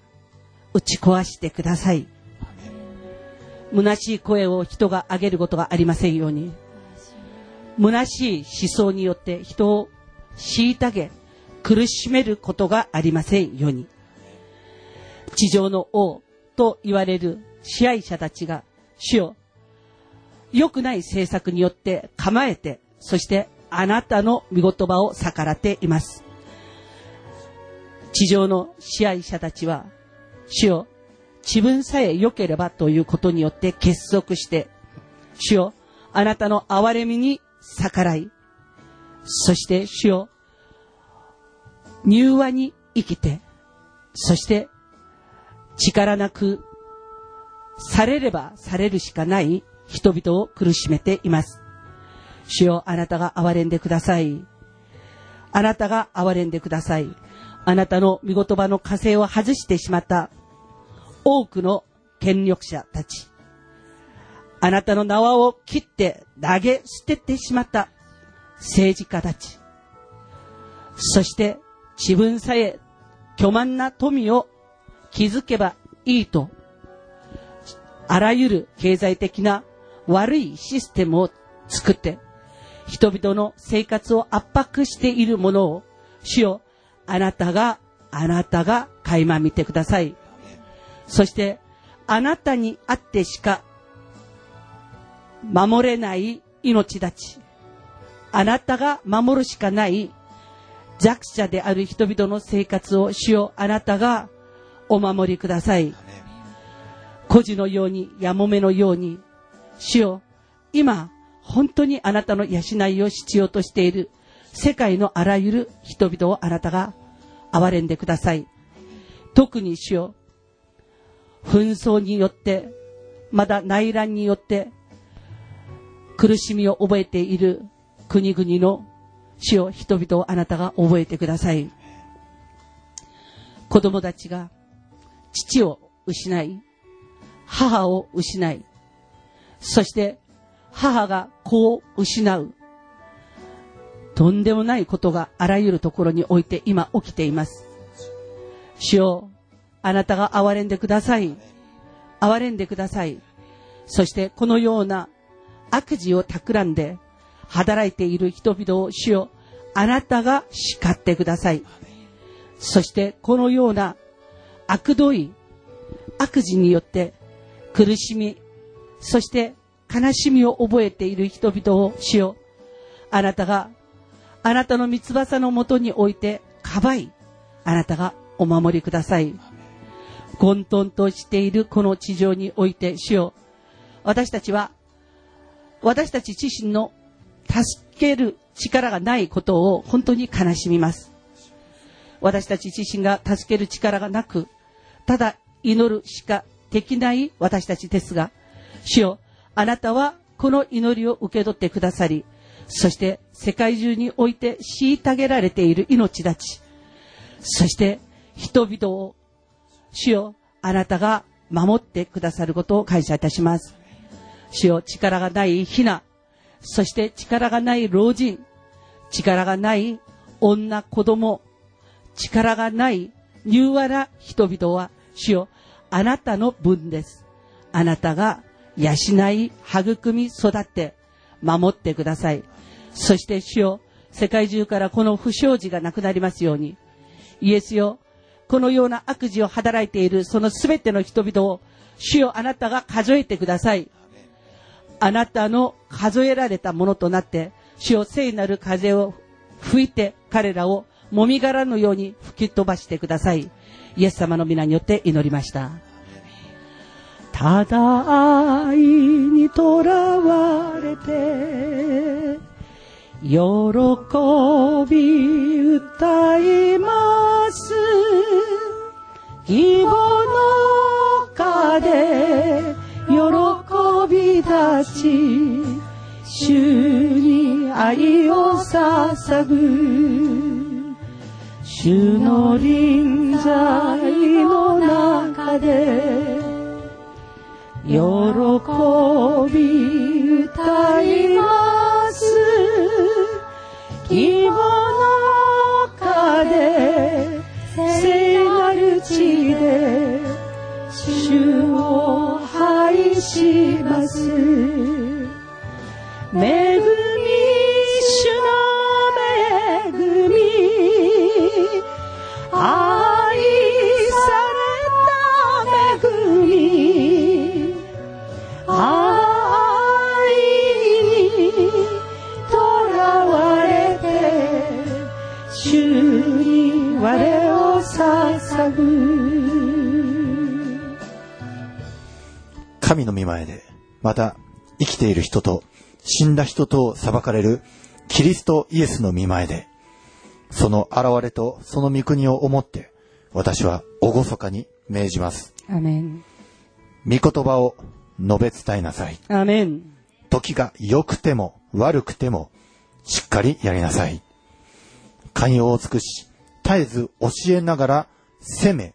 打ち壊してください。虚しい声を人が上げることがありませんように。虚しい思想によって人を虐げ、苦しめることがありませんように。地上の王と言われる支配者たちが主よ、良くない政策によって構えて、そしてあなたの見言葉を逆らっています。地上の支配者たちは、主よ、自分さえ良ければということによって結束して、主よ、あなたの憐れみに逆らい、そして主よ、柔和に生きて、そして力なくされればされるしかない人々を苦しめています。主よ、あなたが憐れんでください。あなたが憐れんでください。あなたの見言葉の火星を外してしまった多くの権力者たち。あなたの縄を切って投げ捨ててしまった政治家たち。そして自分さえ巨万な富を築けばいいと、あらゆる経済的な悪いシステムを作って、人々の生活を圧迫しているものを、主よ、あなたが、あなたが垣間見てください。そして、あなたにあってしか守れない命たち。あなたが守るしかない弱者である人々の生活を主よあなたがお守りください。孤児のように、やもめのように、主よ、今、本当にあなたの養いを必要としている世界のあらゆる人々をあなたが憐れんでください。特に主よ、紛争によって、まだ内乱によって苦しみを覚えている国々の死を人々をあなたが覚えてください。子供たちが父を失い、母を失い、そして母が子を失う。とんでもないことがあらゆるところにおいて今起きています。主よ、あなたが憐れんでください。憐れんでください。そしてこのような悪事を企んで働いている人々を主よ、あなたが叱ってください。そしてこのような悪どい悪事によって苦しみ、そして悲しみを覚えている人々を主よう、あなたが、あなたの三翼のもとに置いて、かばい、あなたがお守りください。混沌としているこの地上において、主よう、私たちは、私たち自身の助ける力がないことを本当に悲しみます。私たち自身が助ける力がなく、ただ祈るしかできない私たちですが、主よ、あなたはこの祈りを受け取ってくださり、そして世界中において虐げられている命たち、そして人々を、主よ、あなたが守ってくださることを感謝いたします。主よ、力がないひな、そして力がない老人、力がない女、子供、力がない柔和な人々は、主よ、あなたの分です。あなたが養い、育み、育って、守ってください。そして主よ、世界中からこの不祥事がなくなりますように。イエスよ、このような悪事を働いているそのすべての人々を、主よあなたが数えてください。あなたの数えられたものとなって、主よ聖なる風を吹いて彼らをもみ殻のように吹き飛ばしてください。イエス様の皆によって祈りました。ただ愛にとらわれて、喜び歌います。希望の風、喜び立ち、主に愛を捧ぐ。主の臨在の中で、喜び歌います。希望の風聖なる地で主を拝します。恵愛された恵み愛とらわれて衆に我を捧ぐ。神の御前で、また生きている人と死んだ人と裁かれるキリストイエスの御前で、その現れとその御国を思って、私は厳かに命じます。アメン。御言葉を述べ伝えなさい。アメン。時が良くても悪くてもしっかりやりなさい。寛容を尽くし、絶えず教えながら責め、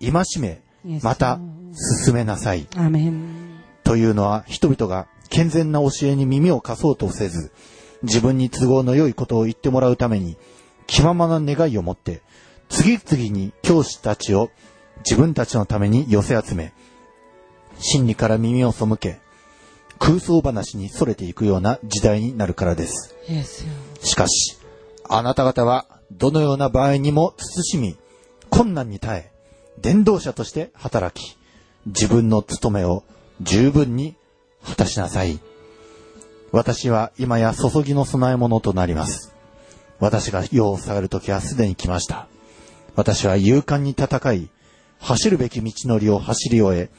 戒め、また進めなさい。というのは人々が健全な教えに耳を貸そうとせず、自分に都合の良いことを言ってもらうために、気ままな願いを持って、次々に教師たちを自分たちのために寄せ集め、真理から耳を背け、空想話に逸れていくような時代になるからです。しかし、あなた方はどのような場合にも慎み、困難に耐え、伝道者として働き、自分の務めを十分に果たしなさい。私は今や注ぎの供え物となります。私が世を下がる時はすでに来ました。私は勇敢に戦い、走るべき道のりを走り終え、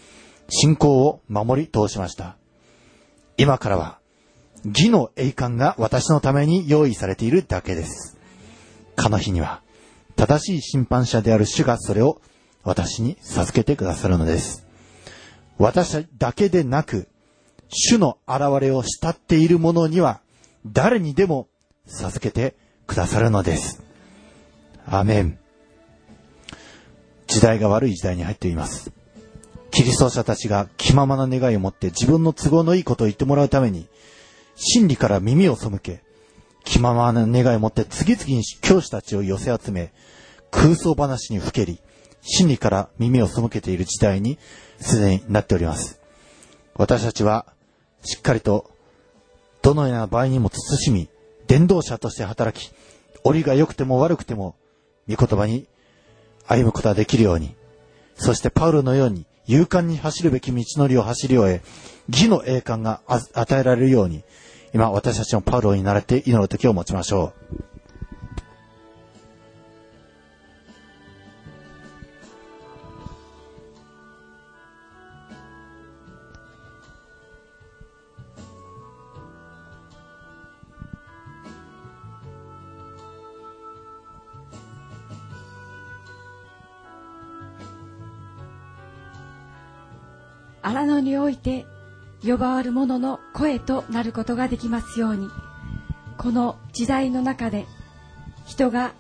信仰を守り通しました。今からは、義の栄冠が私のために用意されているだけです。かの日には、正しい審判者である主がそれを私に授けてくださるのです。私だけでなく、主の現れを慕っている者には、誰にでも授けてくださるのです。アメン。時代が悪い時代に入っています。キリスト者たちが気ままな願いを持って自分の都合のいいことを言ってもらうために、真理から耳を背け、気ままな願いを持って次々に教師たちを寄せ集め、空想話にふけり、真理から耳を背けている時代にすでになっております。私たちは、しっかりと、どのような場合にも慎み、伝道者として働き、折が良くても悪くても、御言葉に歩むことができるように、そしてパウロのように勇敢に走るべき道のりを走り終え、義の栄冠が与えられるように、今私たちもパウロになれて祈る時を持ちましょう。荒野において呼ばわる者の声となることができますように。この時代の中で人が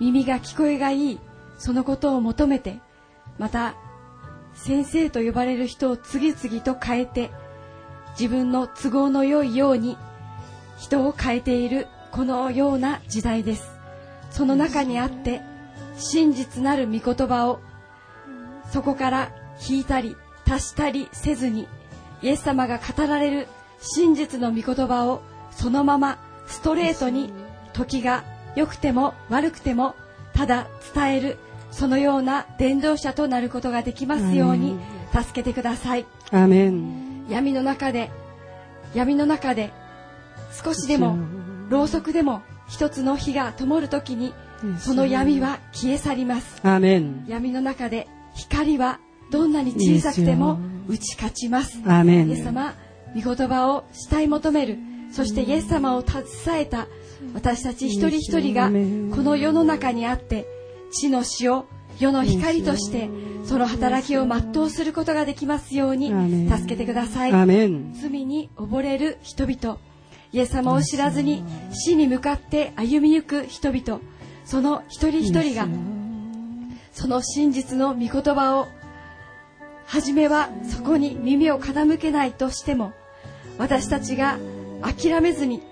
耳が聞こえがいいそのことを求めてまた先生と呼ばれる人を次々と変えて自分の都合の良いように人を変えているこのような時代です。その中にあって真実なる御言葉をそこから引いたり足したりせずにイエス様が語られる真実の御言葉をそのままストレートに時が良くても悪くてもただ伝えるそのような伝道者となることができますように助けてください。アーメン。闇の中で闇の中で少しでもろうそくでも一つの火が灯る時にその闇は消え去ります。アーメン。闇の中で光はどんなに小さくても打ち勝ちます。イエス様御言葉を慕い求める。そしてイエス様を携えた私たち一人一人がこの世の中にあって地の塩世の光としてその働きを全うすることができますように助けてください。罪に溺れる人々。イエス様を知らずに死に向かって歩みゆく人々。その一人一人がその真実の御言葉を初めはそこに耳を傾けないとしても私たちが諦めずに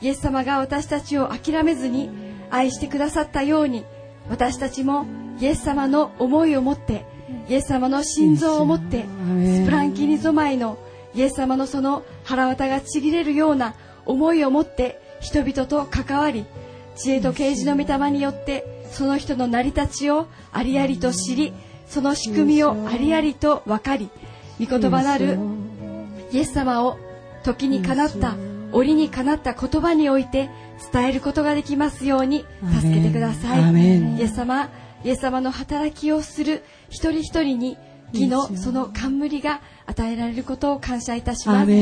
イエス様が私たちを諦めずに愛してくださったように私たちもイエス様の思いを持ってイエス様の心臓を持ってスプランキニゾマイのイエス様のその腹渡がちぎれるような思いを持って人々と関わり知恵と啓示の御霊によってその人の成り立ちをありありと知りその仕組みをありありと分かり御言葉なるイエス様を時にかなった折にかなった言葉において伝えることができますように助けてください。イエス様イエス様の働きをする一人一人に義のその冠が与えられることを感謝いたします。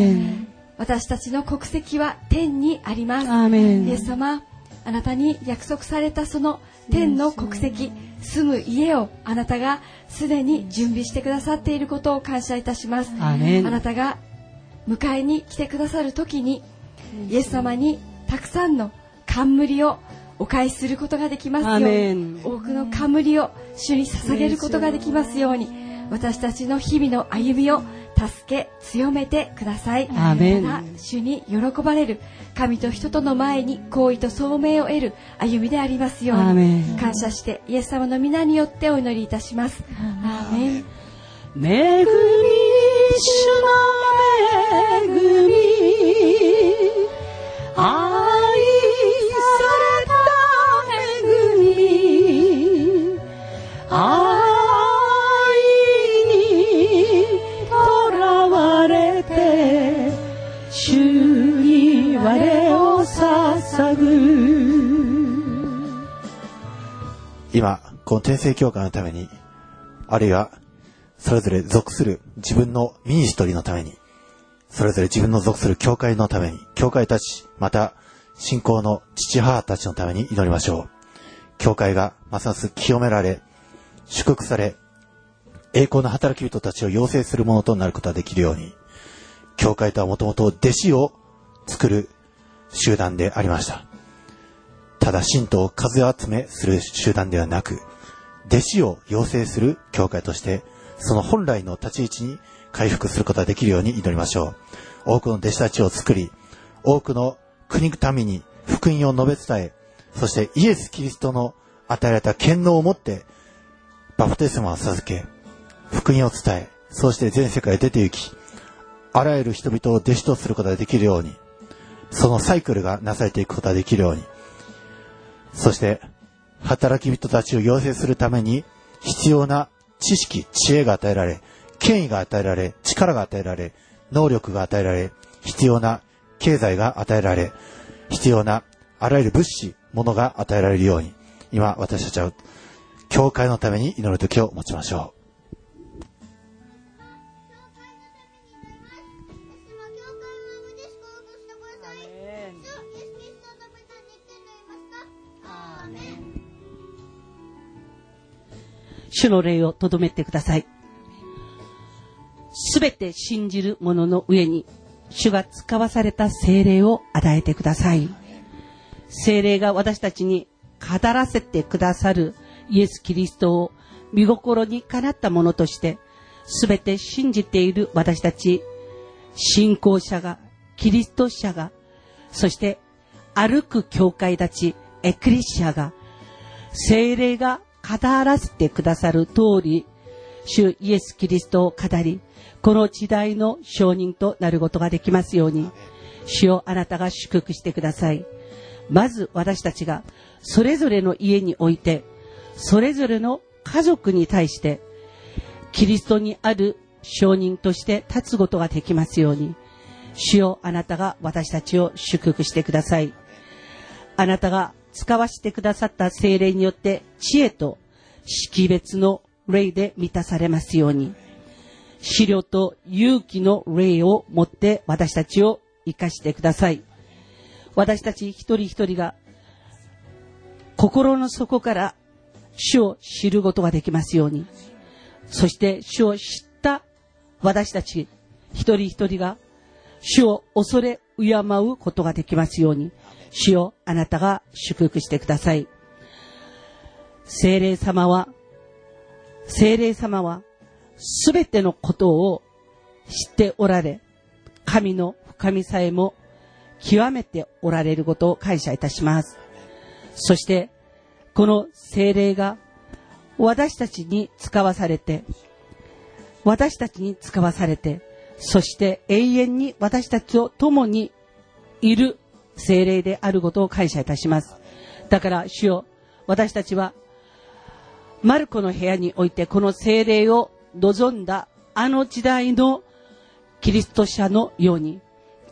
私たちの国籍は天にあります。イエス様あなたに約束されたその天の国籍住む家をあなたがすでに準備してくださっていることを感謝いたします。あなたが迎えに来てくださる時にイエス様にたくさんの冠をお返しすることができますように。ン多くの冠を主に捧げることができますように私たちの日々の歩みを助け強めてください。また主に喜ばれる神と人との前に好意と聡明を得る歩みでありますように。感謝してイエス様の皆によってお祈りいたします。アーメン恵み主の恵み今、この天聖教会のために、あるいは、それぞれ属する自分のミニストリーのために、それぞれ自分の属する教会のために、教会たち、また、信仰の父母たちのために祈りましょう。教会がますます清められ、祝福され、栄光の働き人たちを養成するものとなることができるように、教会とはもともと弟子を作る集団でありました。ただ信徒を数集めする集団ではなく、弟子を養成する教会として、その本来の立ち位置に回復することができるように祈りましょう。多くの弟子たちを作り、多くの国民に福音を述べ伝え、そしてイエス・キリストの与えられた権能を持って、バプテスマを授け、福音を伝え、そして全世界へ出て行き、あらゆる人々を弟子とすることができるように、そのサイクルがなされていくことができるように、そして、働き人たちを養成するために必要な知識、知恵が与えられ、権威が与えられ、力が与えられ、能力が与えられ、必要な経済が与えられ、必要なあらゆる物資、物が与えられるように、今私たちは教会のために祈る時を持ちましょう。主の霊をとどめてください。すべて信じる者の上に、主が使わされた精霊を与えてください。精霊が私たちに語らせてくださるイエス・キリストを見心にかなったものとして、すべて信じている私たち、信仰者が、キリスト者が、そして歩く教会たち、エクリシアが、精霊が語らせてくださる通り、主イエス・キリストを語り、この時代の証人となることができますように、主をあなたが祝福してください。まず私たちがそれぞれの家において、それぞれの家族に対して、キリストにある証人として立つことができますように、主よあなたが私たちを祝福してください。あなたが使わせてくださった精霊によって知恵と識別の霊で満たされますように、資料と勇気の霊を持って私たちを生かしてください。私たち一人一人が心の底から主を知ることができますように、そして主を知った私たち一人一人が主を恐れ敬うことができますように、主よあなたが祝福してください。精霊様は、精霊様は、すべてのことを知っておられ、神の深みさえも極めておられることを感謝いたします。そして、この精霊が私たちに使わされて、私たちに使わされて、そして永遠に私たちと共にいる精霊であることを感謝いたします。だから主よ、私たちは、マルコの部屋においてこの精霊を望んだあの時代のキリスト者のように、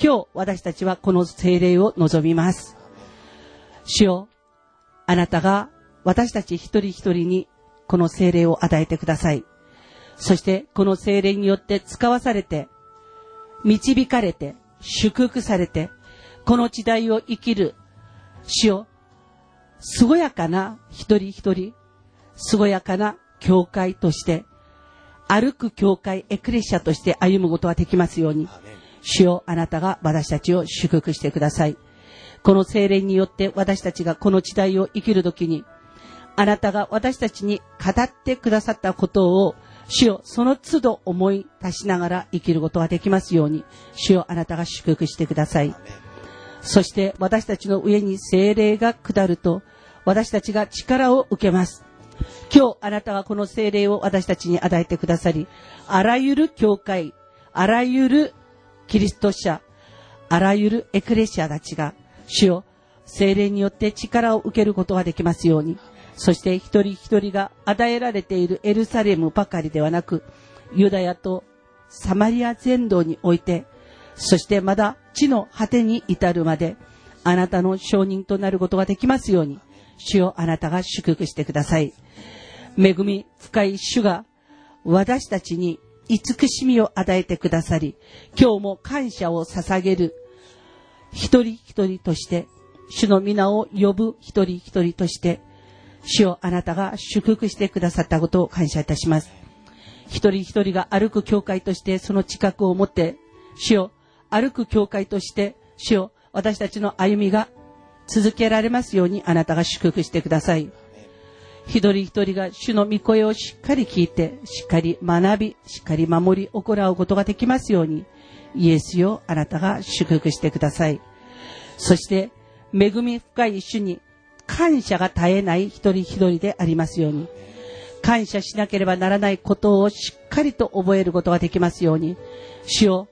今日私たちはこの精霊を望みます。主よ、あなたが私たち一人一人にこの精霊を与えてください。そしてこの精霊によって使わされて、導かれて、祝福されて、この時代を生きる主を、健やかな一人一人、健やかな教会として、歩く教会、エクレシアとして歩むことができますように、主よあなたが私たちを祝福してください。この精霊によって私たちがこの時代を生きるときに、あなたが私たちに語ってくださったことを、主よその都度思い出しながら生きることができますように、主よあなたが祝福してください。そして私たちの上に精霊が下ると、私たちが力を受けます。今日あなたはこの精霊を私たちに与えてくださり、あらゆる教会、あらゆるキリスト者、あらゆるエクレシアたちが、主を精霊によって力を受けることができますように、そして一人一人が与えられているエルサレムばかりではなく、ユダヤとサマリア全土において、そしてまだ地の果てに至るまで、あなたの承認となることができますように、主よあなたが祝福してください。恵み深い主が私たちに慈しみを与えてくださり、今日も感謝を捧げる一人一人として、主の皆を呼ぶ一人一人として、主をあなたが祝福してくださったことを感謝いたします。一人一人が歩く教会としてその近くを持って、主を歩く教会として、主を私たちの歩みが続けられますようにあなたが祝福してください。一人一人が主の御声をしっかり聞いて、しっかり学び、しっかり守り行うことができますように、イエスよ、あなたが祝福してください。そして、恵み深い主に感謝が絶えない一人一人でありますように、感謝しなければならないことをしっかりと覚えることができますように、主よ、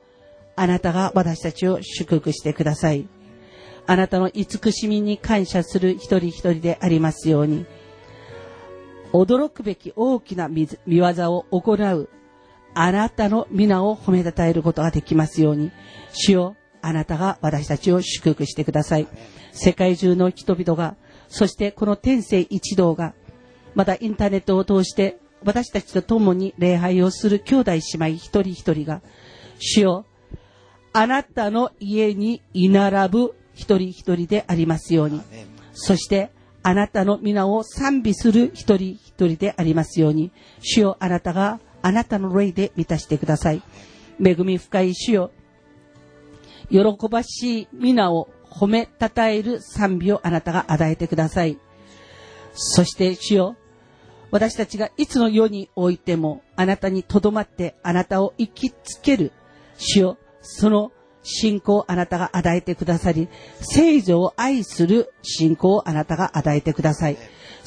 あなたが私たちを祝福してください。あなたの慈しみに感謝する一人一人でありますように、驚くべき大きな見業を行う。あなたの皆を褒めたたえることができますように、主よ、あなたが私たちを祝福してください。世界中の人々が、そしてこの天性一同が、またインターネットを通して私たちと共に礼拝をする兄弟姉妹一人一人が、主よ、あなたの家に居並ぶ一人一人でありますように、そしてあなたの皆を賛美する一人一人でありますように、主よあなたがあなたの霊で満たしてください。恵み深い主よ、喜ばしい皆を褒めたたえる賛美をあなたが与えてください。そして主よ、私たちがいつの世においてもあなたにとどまってあなたを生きつける主よ、その信仰をあなたが与えてくださり、聖女を愛する信仰をあなたが与えてください。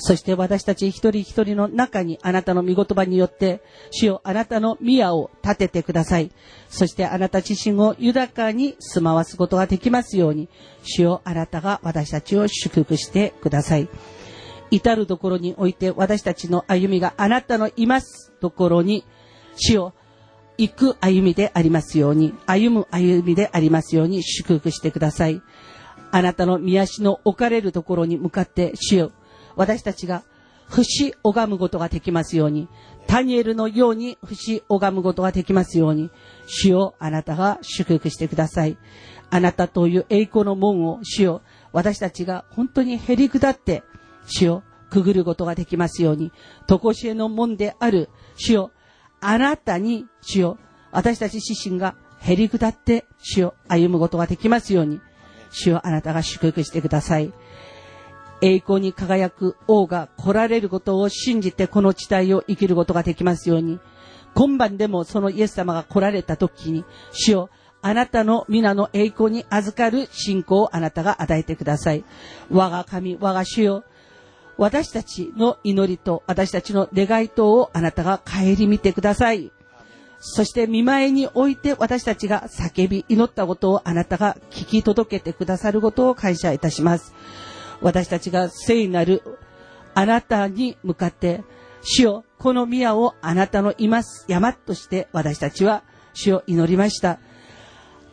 そして私たち一人一人の中にあなたの御言葉によって、主よあなたの宮を建ててください。そしてあなた自身を豊かに住まわすことができますように、主よあなたが私たちを祝福してください。至るところにおいて私たちの歩みがあなたのいますところに、主よ行く歩みでありますように、歩む歩みでありますように祝福してください。あなたの宮足の置かれるところに向かって、主よ、私たちが不死拝むことができますように、タニエルのように不死拝むことができますように、主よ、あなたが祝福してください。あなたという栄光の門を、主よ、私たちが本当にへり下って、主よ、くぐることができますように、とこしえの門である、主よ、あなたに主よ、私たち自身がへり下って主を歩むことができますように、主よあなたが祝福してください。栄光に輝く王が来られることを信じてこの地帯を生きることができますように、今晩でもそのイエス様が来られた時に、主よあなたの皆の栄光に預かる信仰をあなたが与えてください。我が神、我が主よ、私たちの祈りと私たちの願い等をあなたが顧みてください。そして見舞いにおいて私たちが叫び祈ったことをあなたが聞き届けてくださることを感謝いたします。私たちが聖なるあなたに向かって、主よ、この宮をあなたのいます山として私たちは主を祈りました。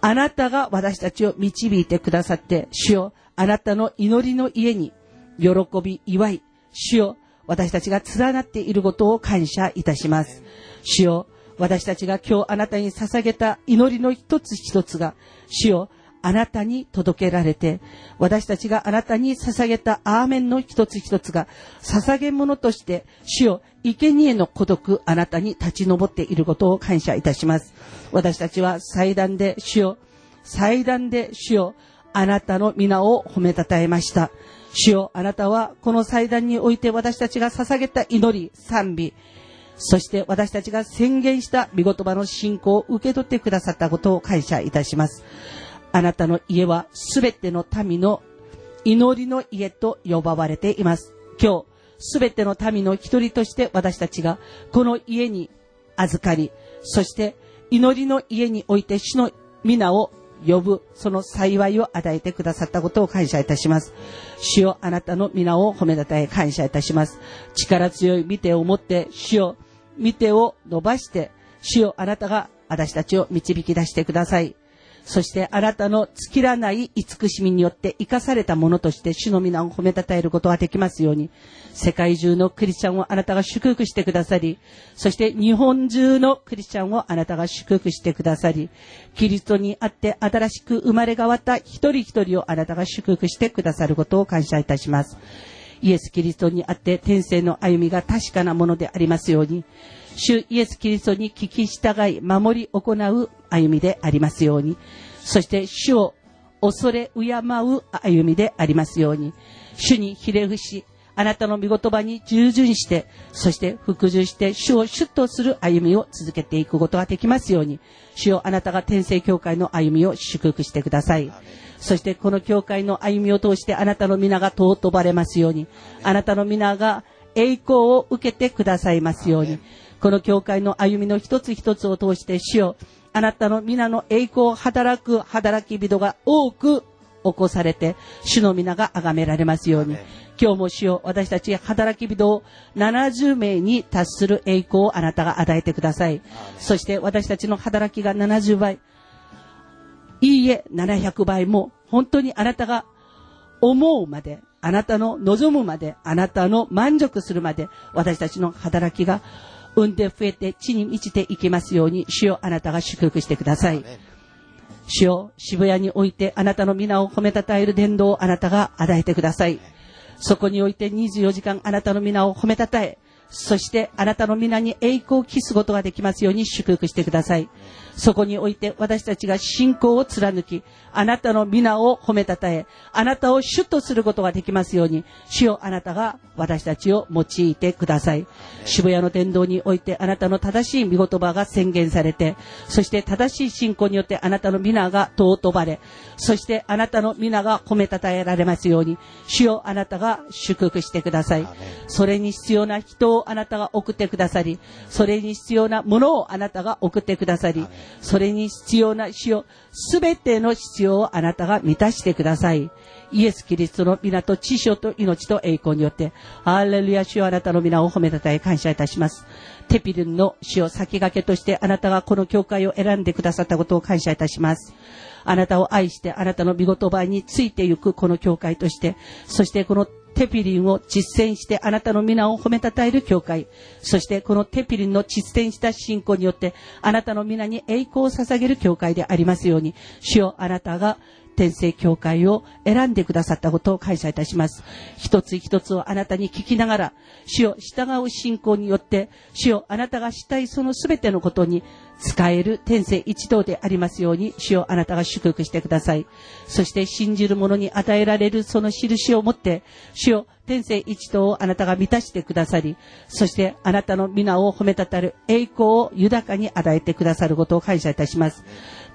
あなたが私たちを導いてくださって、主よ、あなたの祈りの家に喜び、祝い、主よ、私たちが連なっていることを感謝いたします。主よ、私たちが今日あなたに捧げた祈りの一つ一つが、主よ、あなたに届けられて、私たちがあなたに捧げたアーメンの一つ一つが、捧げ物として、主よ、生贄の孤独、あなたに立ち上っていることを感謝いたします。私たちは祭壇で、主よ、祭壇で、主よ、あなたの皆を褒めたたえました。主よ、あなたはこの祭壇において私たちが捧げた祈り、賛美、そして私たちが宣言した見言葉の信仰を受け取ってくださったことを感謝いたします。あなたの家はすべての民の祈りの家と呼ばれています。今日、すべての民の一人として私たちがこの家に預かり、そして祈りの家において主の皆を呼ぶ、その幸いを与えてくださったことを感謝いたします。主よあなたの皆を褒めたたえ感謝いたします。力強い見てを持って、主よ見てを伸ばして、主よあなたが私たちを導き出してください。そしてあなたの尽きらない慈しみによって生かされたものとして主の皆を褒めたたえることができますように、世界中のクリスチャンをあなたが祝福してくださり、そして日本中のクリスチャンをあなたが祝福してくださり、キリストにあって新しく生まれ変わった一人一人をあなたが祝福してくださることを感謝いたします。イエス・キリストにあって天性の歩みが確かなものでありますように、主イエス・キリストに聞き従い、守り行う歩みでありますように、そして主を恐れ敬う歩みでありますように、主にひれ伏し、あなたの御言葉に従順して、そして服従して主を主とする歩みを続けていくことができますように、主よあなたが天聖教会の歩みを祝福してください。そしてこの教会の歩みを通してあなたの皆が尊ばれますように、あなたの皆が栄光を受けてくださいますように、この教会の歩みの一つ一つを通して主よあなたの皆の栄光を働く働き人が多く起こされて、主の皆が崇められますように。今日も主よ私たち働き人を70名に達する栄光をあなたが与えてください。そして私たちの働きが70倍。いいえ、700倍も本当にあなたが思うまで、あなたの望むまで、あなたの満足するまで、私たちの働きが産んで増えて地に満ちていきますように、主よあなたが祝福してください。主を渋谷においてあなたの皆を褒めたたえる伝道をあなたが与えてください。そこにおいて24時間あなたの皆を褒めたたえ、そしてあなたの皆に栄光を期すことができますように祝福してください。そこにおいて私たちが信仰を貫き、あなたの皆を褒めたたえ、あなたを主とすることができますように、主よあなたが私たちを用いてください。渋谷の天道においてあなたの正しい御言葉が宣言されて、そして正しい信仰によってあなたの皆が尊ばれ、そしてあなたの皆が褒めたたえられますように、主よあなたが祝福してください。それに必要な人をあなたが送ってくださり、それに必要なものをあなたが送ってくださり、それに必要な死を、すべての必要をあなたが満たしてください。イエス・キリストの皆と知性と命と栄光によって、アレルヤ主よあなたの皆を褒めたたえ感謝いたします。テピルンの死を先駆けとしてあなたがこの教会を選んでくださったことを感謝いたします。あなたを愛してあなたの御言葉についてゆくこの教会として、そしてこのテピリンを実践してあなたの皆を褒めたたえる教会。そしてこのテピリンの実践した信仰によってあなたの皆に栄光を捧げる教会でありますように、主よあなたが天聖教会を選んでくださったことを感謝いたします。一つ一つをあなたに聞きながら、主を従う信仰によって、主をあなたがしたいその全てのことに使える天性一同でありますように、主をあなたが祝福してください。そして信じる者に与えられるその印を持って、主を天性一同をあなたが満たしてくださり、そしてあなたの皆を褒めたたる栄光を豊かに与えてくださることを感謝いたします。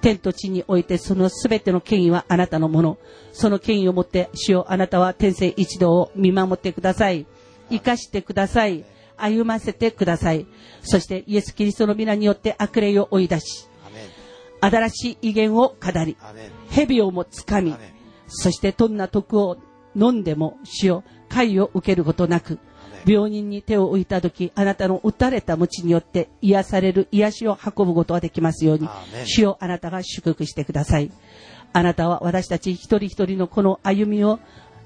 天と地においてその全ての権威はあなたのもの。その権威をもって、主よあなたは天性一同を見守ってください。生かしてください。歩ませてください。そしてイエス・キリストの皆によって悪霊を追い出し、新しい威厳を語り、蛇をもつかみ、そしてどんな徳を飲んでも死を、解を受けることなく、病人に手を置いた時、あなたの打たれた鞭によって癒される癒しを運ぶことができますように、主をあなたが祝福してください。あなたは私たち一人一人のこの歩みを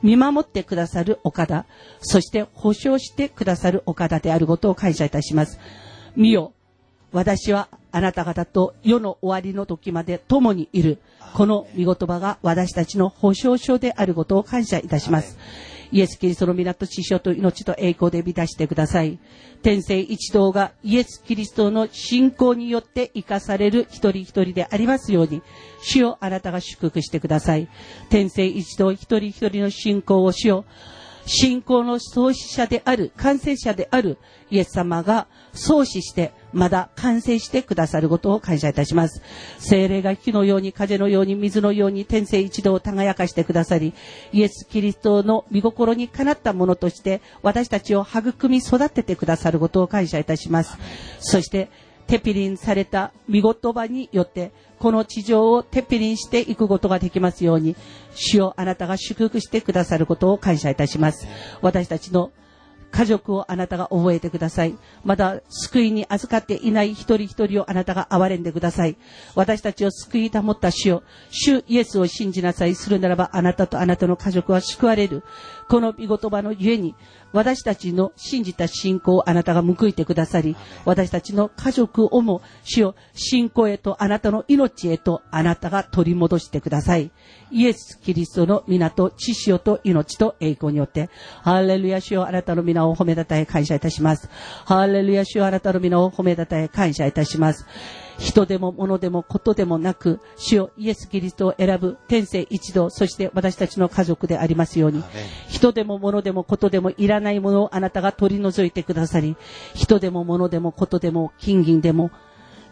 見守ってくださる岡田、そして保証してくださる岡田であることを感謝いたします。見よ、私はあなた方と世の終わりの時まで共にいる。この見言葉が私たちの保証書であることを感謝いたします。イエス・キリストの皆と師匠と命と栄光で満たしてください。天性一同がイエス・キリストの信仰によって生かされる一人一人でありますように、主をあなたが祝福してください。天性一同一人一人の信仰を主よ信仰の創始者である、完成者であるイエス様が創始して、まだ完成してくださることを感謝いたします。精霊が火のように、風のように、水のように、天性一同を輝かしてくださり、イエス・キリストの御心にかなったものとして、私たちを育み育ててくださることを感謝いたします。そして、テピリンされた見言葉によって、この地上をテピリンしていくことができますように、主をあなたが祝福してくださることを感謝いたします。私たちの家族をあなたが覚えてください。まだ救いに預かっていない一人一人をあなたが憐れんでください。私たちを救い保った主を。主イエスを信じなさい。するならばあなたとあなたの家族は救われる。この御言葉のゆえに、私たちの信じた信仰をあなたが報いてくださり、私たちの家族をも主よ、信仰へとあなたの命へとあなたが取り戻してください。イエス・キリストの皆と知潮と命と栄光によって、ハレルヤ主よあなたの皆を褒めたたえ感謝いたします。ハレルヤ主よあなたの皆を褒めたたえ感謝いたします。人でも物でもことでもなく、主よイエス・キリストを選ぶ天性一同、そして私たちの家族でありますように、人でも物でもことでもいらないものをあなたが取り除いてくださり、人でも物でもことでも金銀でも、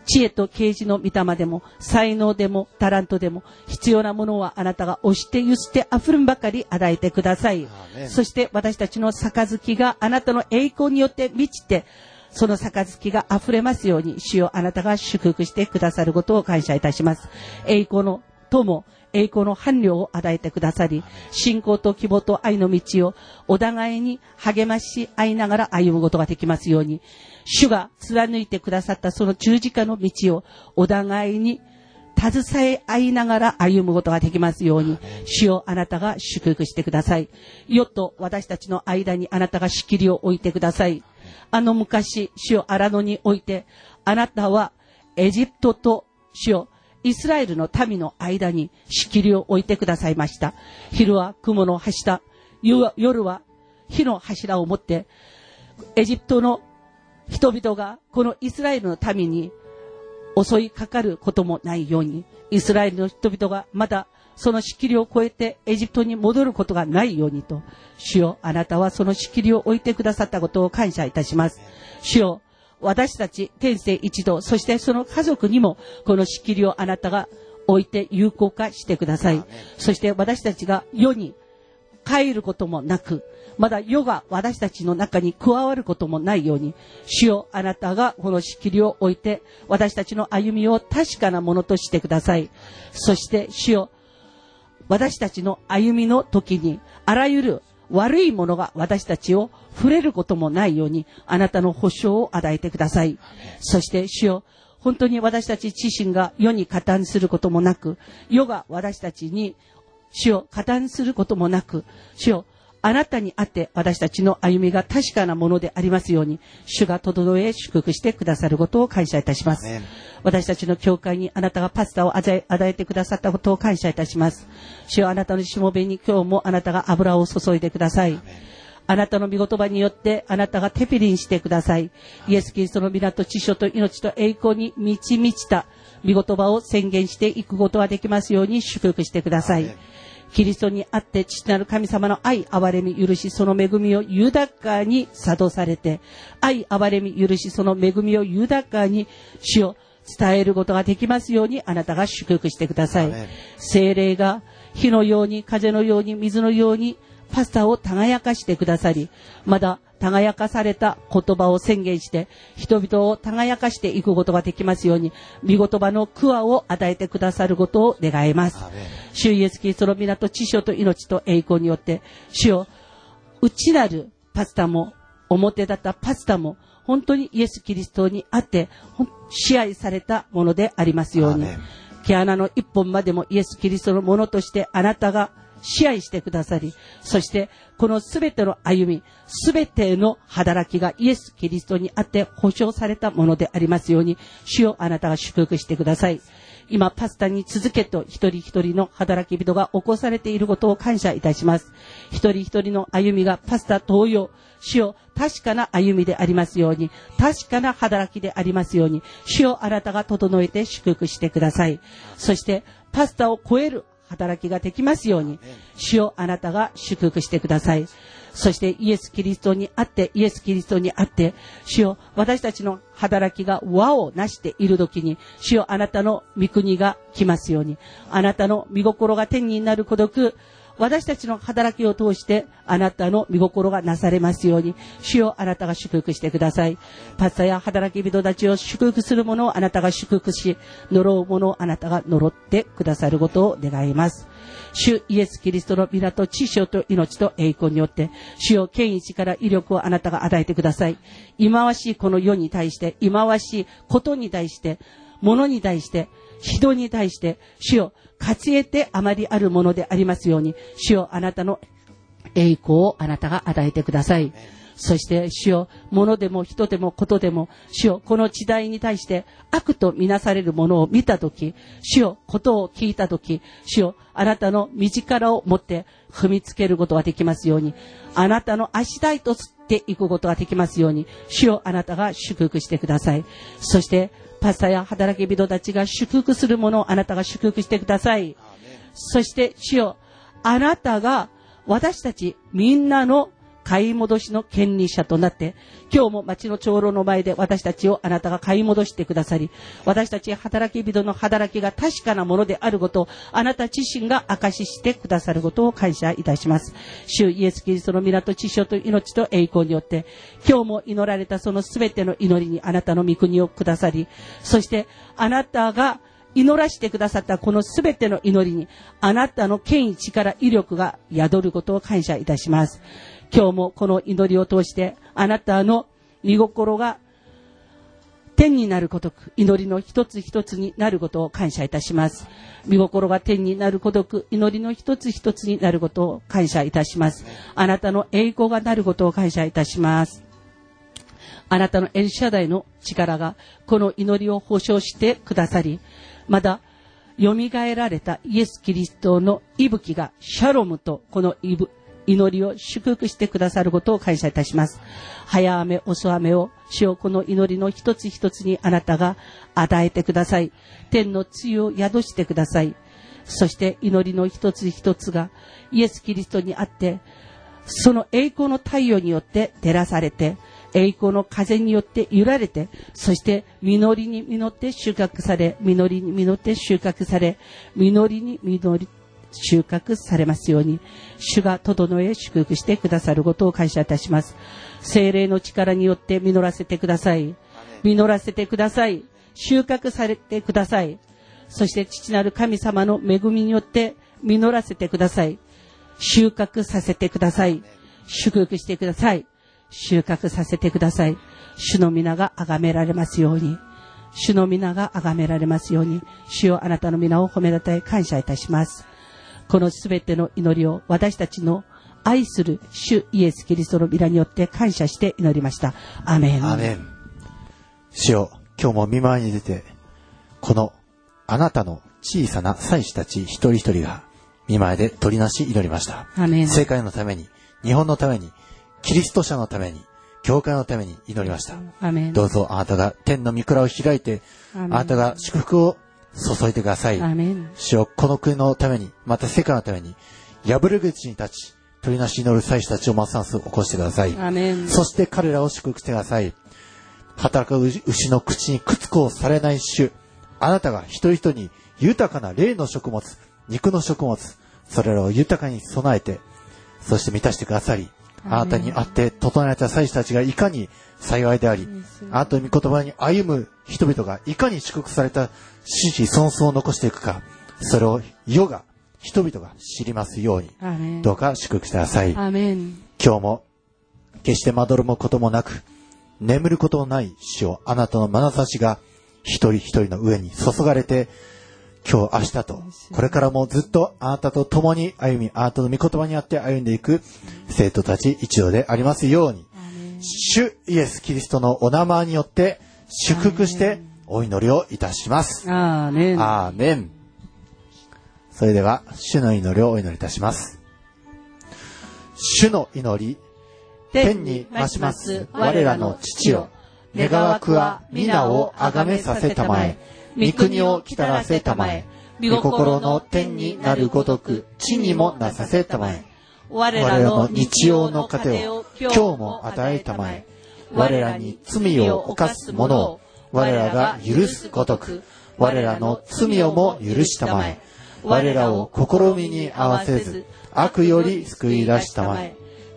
知恵と啓示の御霊でも、才能でも、タラントでも、必要なものはあなたが押してゆすって溢るんばかり与えてください。そして私たちの杯があなたの栄光によって満ちて、その杯が溢れますように、主よあなたが祝福してくださることを感謝いたします。栄光の友、栄光の伴侶を与えてくださり、信仰と希望と愛の道をお互いに励まし合いながら歩むことができますように、主が貫いてくださったその十字架の道をお互いに携え合いながら歩むことができますように、主をあなたが祝福してください。よっと私たちの間にあなたが仕切りを置いてください。あの昔、主を荒野において、あなたはエジプトと主をイスラエルの民の間に仕切りを置いてくださいました。昼は雲の柱、夜は火の柱を持って、エジプトの人々がこのイスラエルの民に襲いかかることもないように、イスラエルの人々がまたその仕切りを超えてエジプトに戻ることがないようにと、主よ、あなたはその仕切りを置いてくださったことを感謝いたします。主よ、私たち天性一同、そしてその家族にもこの仕切りをあなたが置いて有効化してください。そして私たちが世に帰ることもなく、まだ世が私たちの中に加わることもないように、主よあなたがこの仕切りを置いて、私たちの歩みを確かなものとしてください。そして主よ私たちの歩みの時に、あらゆる悪いものが私たちを触れることもないように、あなたの保証を与えてください。そして主よ、本当に私たち自身が世に加担することもなく、世が私たちに主を加担することもなく、主をあなたにあって私たちの歩みが確かなものでありますように、主が整え祝福してくださることを感謝いたします。私たちの教会にあなたがパスタを与えてくださったことを感謝いたします。主よあなたのしもべに今日もあなたが油を注いでください。あなたの御言葉によってあなたがテピリンしてください。イエス・キリストの皆と知書と命と栄光に満ち満ちた御言葉を宣言していくことができますように祝福してください。キリストにあって父なる神様の愛、憐れみ、許し、その恵みを豊かに諭されて、愛、憐れみ、許し、その恵みを豊かに主を伝えることができますようにあなたが祝福してください。精霊が火のように、風のように、水のように、パスタを輝かしてくださり、まだ輝かされた言葉を宣言して、人々を輝かしていくことができますように、御言葉のクワを与えてくださることを願います。主イエスキリストの皆と知性と命と栄光によって、主を内なるパスタも、表だったパスタも、本当にイエス・キリストにあって、支配されたものでありますように、毛穴の一本までもイエス・キリストのものとしてあなたが支配してくださり、そしてこのすべての歩み、すべての働きがイエス・キリストにあって保証されたものでありますように、主をあなたが祝福してください。今、パスタに続けと一人一人の働き人が起こされていることを感謝いたします。一人一人の歩みがパスタ同様、主を確かな歩みでありますように、確かな働きでありますように、主をあなたが整えて祝福してください。そして、パスタを超える働きができますように、主をあなたが祝福してください。そしてイエス・キリストにあって、イエス・キリストにあって、主を私たちの働きが和をなしている時に、主よあなたの御国が来ますように、あなたの御心が天になる孤独、私たちの働きを通してあなたの見心がなされますように、主よあなたが祝福してください。パスタや働き人たちを祝福する者をあなたが祝福し、呪う者をあなたが呪ってくださることを願います。主イエス・キリストの皆と知性と命と栄光によって、主よ権威から威力をあなたが与えてください。忌まわしいこの世に対して、忌まわしいことに対して、物に対して、人に対して、主よ、勝ち得てあまりあるものでありますように、主よ、あなたの栄光をあなたが与えてください。そして主よ、物でも人でもことでも、主よ、この時代に対して悪とみなされるものを見たとき、主よ、ことを聞いたとき、主よ、あなたの身力を持って踏みつけることができますように、あなたの足台と吸っていくことができますように、主よ、あなたが祝福してください。そして、パスタや働き人たちが祝福するものをあなたが祝福してください。そして、主よ、あなたが私たちみんなの買い戻しの権利者となって、今日も町の長老の前で私たちをあなたが買い戻してくださり、私たち働き人の働きが確かなものであることを、あなた自身が証ししてくださることを感謝いたします。主イエス・キリストの港、知性と命と栄光によって、今日も祈られたその全ての祈りにあなたの御国をくださり、そしてあなたが祈らしてくださったこの全ての祈りに、あなたの権威、力、威力が宿ることを感謝いたします。今日もこの祈りを通して、あなたの見心が天になることく、祈りの一つ一つになることを感謝いたします。見心が天になることく、祈りの一つ一つになることを感謝いたします。あなたの栄光がなることを感謝いたします。あなたのエルシャダイの力がこの祈りを保証してくださり、まだ蘇られたイエス・キリストの息吹がシャロムとこの息吹祈りを祝福してくださることを感謝いたします。早雨、遅雨を、主よこの祈りの一つ一つにあなたが与えてください。天の梅雨を宿してください。そして祈りの一つ一つがイエス・キリストにあって、その栄光の太陽によって照らされて、栄光の風によって揺られて、そして実りに実って収穫され、実りに実って収穫され、実りに実り、収穫されますように、主が整え祝福してくださることを感謝いたします。精霊の力によって実らせてください。実らせてください。収穫されてください。そして父なる神様の恵みによって実らせてください。収穫させてください。祝福してください。収穫させてください。主の皆が崇められますように。主の皆が崇められますように。主よあなたの皆を褒めたたえ感謝いたします。このすべての祈りを私たちの愛する主イエス・キリストの皆によって感謝して祈りました。アメン。アメン。主よ、今日も見舞いに出て、このあなたの小さな祭司たち一人一人が見舞いで取りなし祈りました。アメン。世界のために、日本のために、キリスト者のために、教会のために祈りました。どうぞあなたが天の御蔵を開いて、あなたが祝福を注いでください。主よこの国のために、また世界のために、破る口に立ち、取りなし祈る祭司たちをますます起こしてください。そして彼らを祝福してください。働く牛の口にくつこをされない主。あなたが一人一人に豊かな霊の食物、肉の食物、それらを豊かに備えて、そして満たしてくださり、あなたに会って整えられた祭司たちがいかに幸いであり、あなたの御言葉に歩む人々がいかに祝福された死死孫孫を残していくか、それを世が、人々が知りますように、どうか祝福してください。今日も、決してまどろむこともなく、眠ることのない死をあなたの眼差しが一人一人の上に注がれて、今日、明日と、これからもずっとあなたと共に歩み、あなたの御言葉にあって歩んでいく生徒たち一同でありますように、主イエス・キリストのお名前によって祝福してお祈りをいたします。アーメン。アーメン。それでは、主の祈りをお祈りいたします。主の祈り、天に増します我らの父よ、願わくは皆をあがめさせたまえ。御国を来たらせたまえ。御心の天になるごとく、地にもなさせたまえ。我らの日曜の糧を今日も与えたまえ。我らに罪を犯す者を我らが許すごとく、我らの罪をも許したまえ。我らを試みに合わせず、悪より救い出したまえ。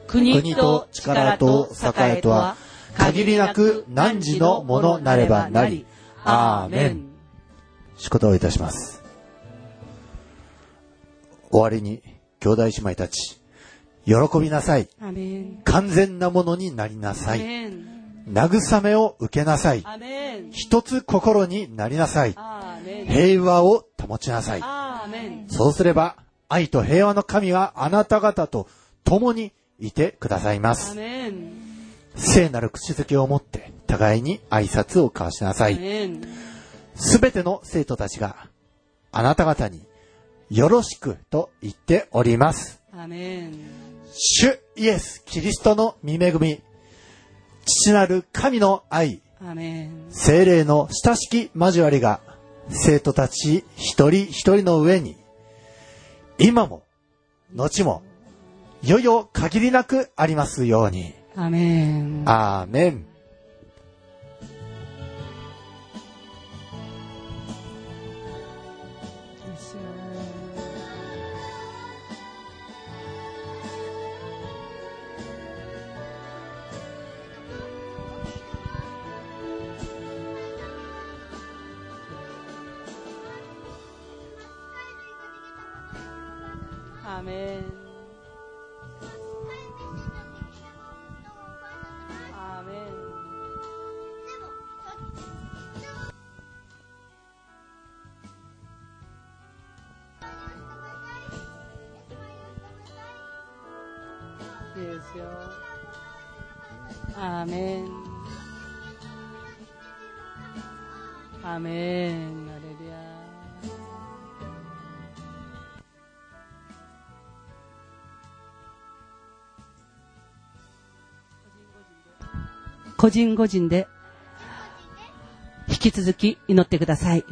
国と力と栄とは、限りなく汝のものなればなり。アーメン。祝祷いたします。終わりに、兄弟姉妹たち、喜びなさい。アメン。完全なものになりなさアい。慰めを受けなさい。一つ心になりなさい。平和を保ちなさい。そうすれば、愛と平和の神はあなた方と共にいてくださいまアす。聖なる口づけを持って、互いに挨拶を交わしなさアい。すべての生徒たちが、あなた方に、よろしくと言っております。主イエス・キリストの御恵み、父なる神の愛。精霊の親しき交わりが、生徒たち一人一人の上に、今も、後も、いよいよ限りなくありますように。アメン。アーメン。アメン。ア個人個人で引き続き祈ってください。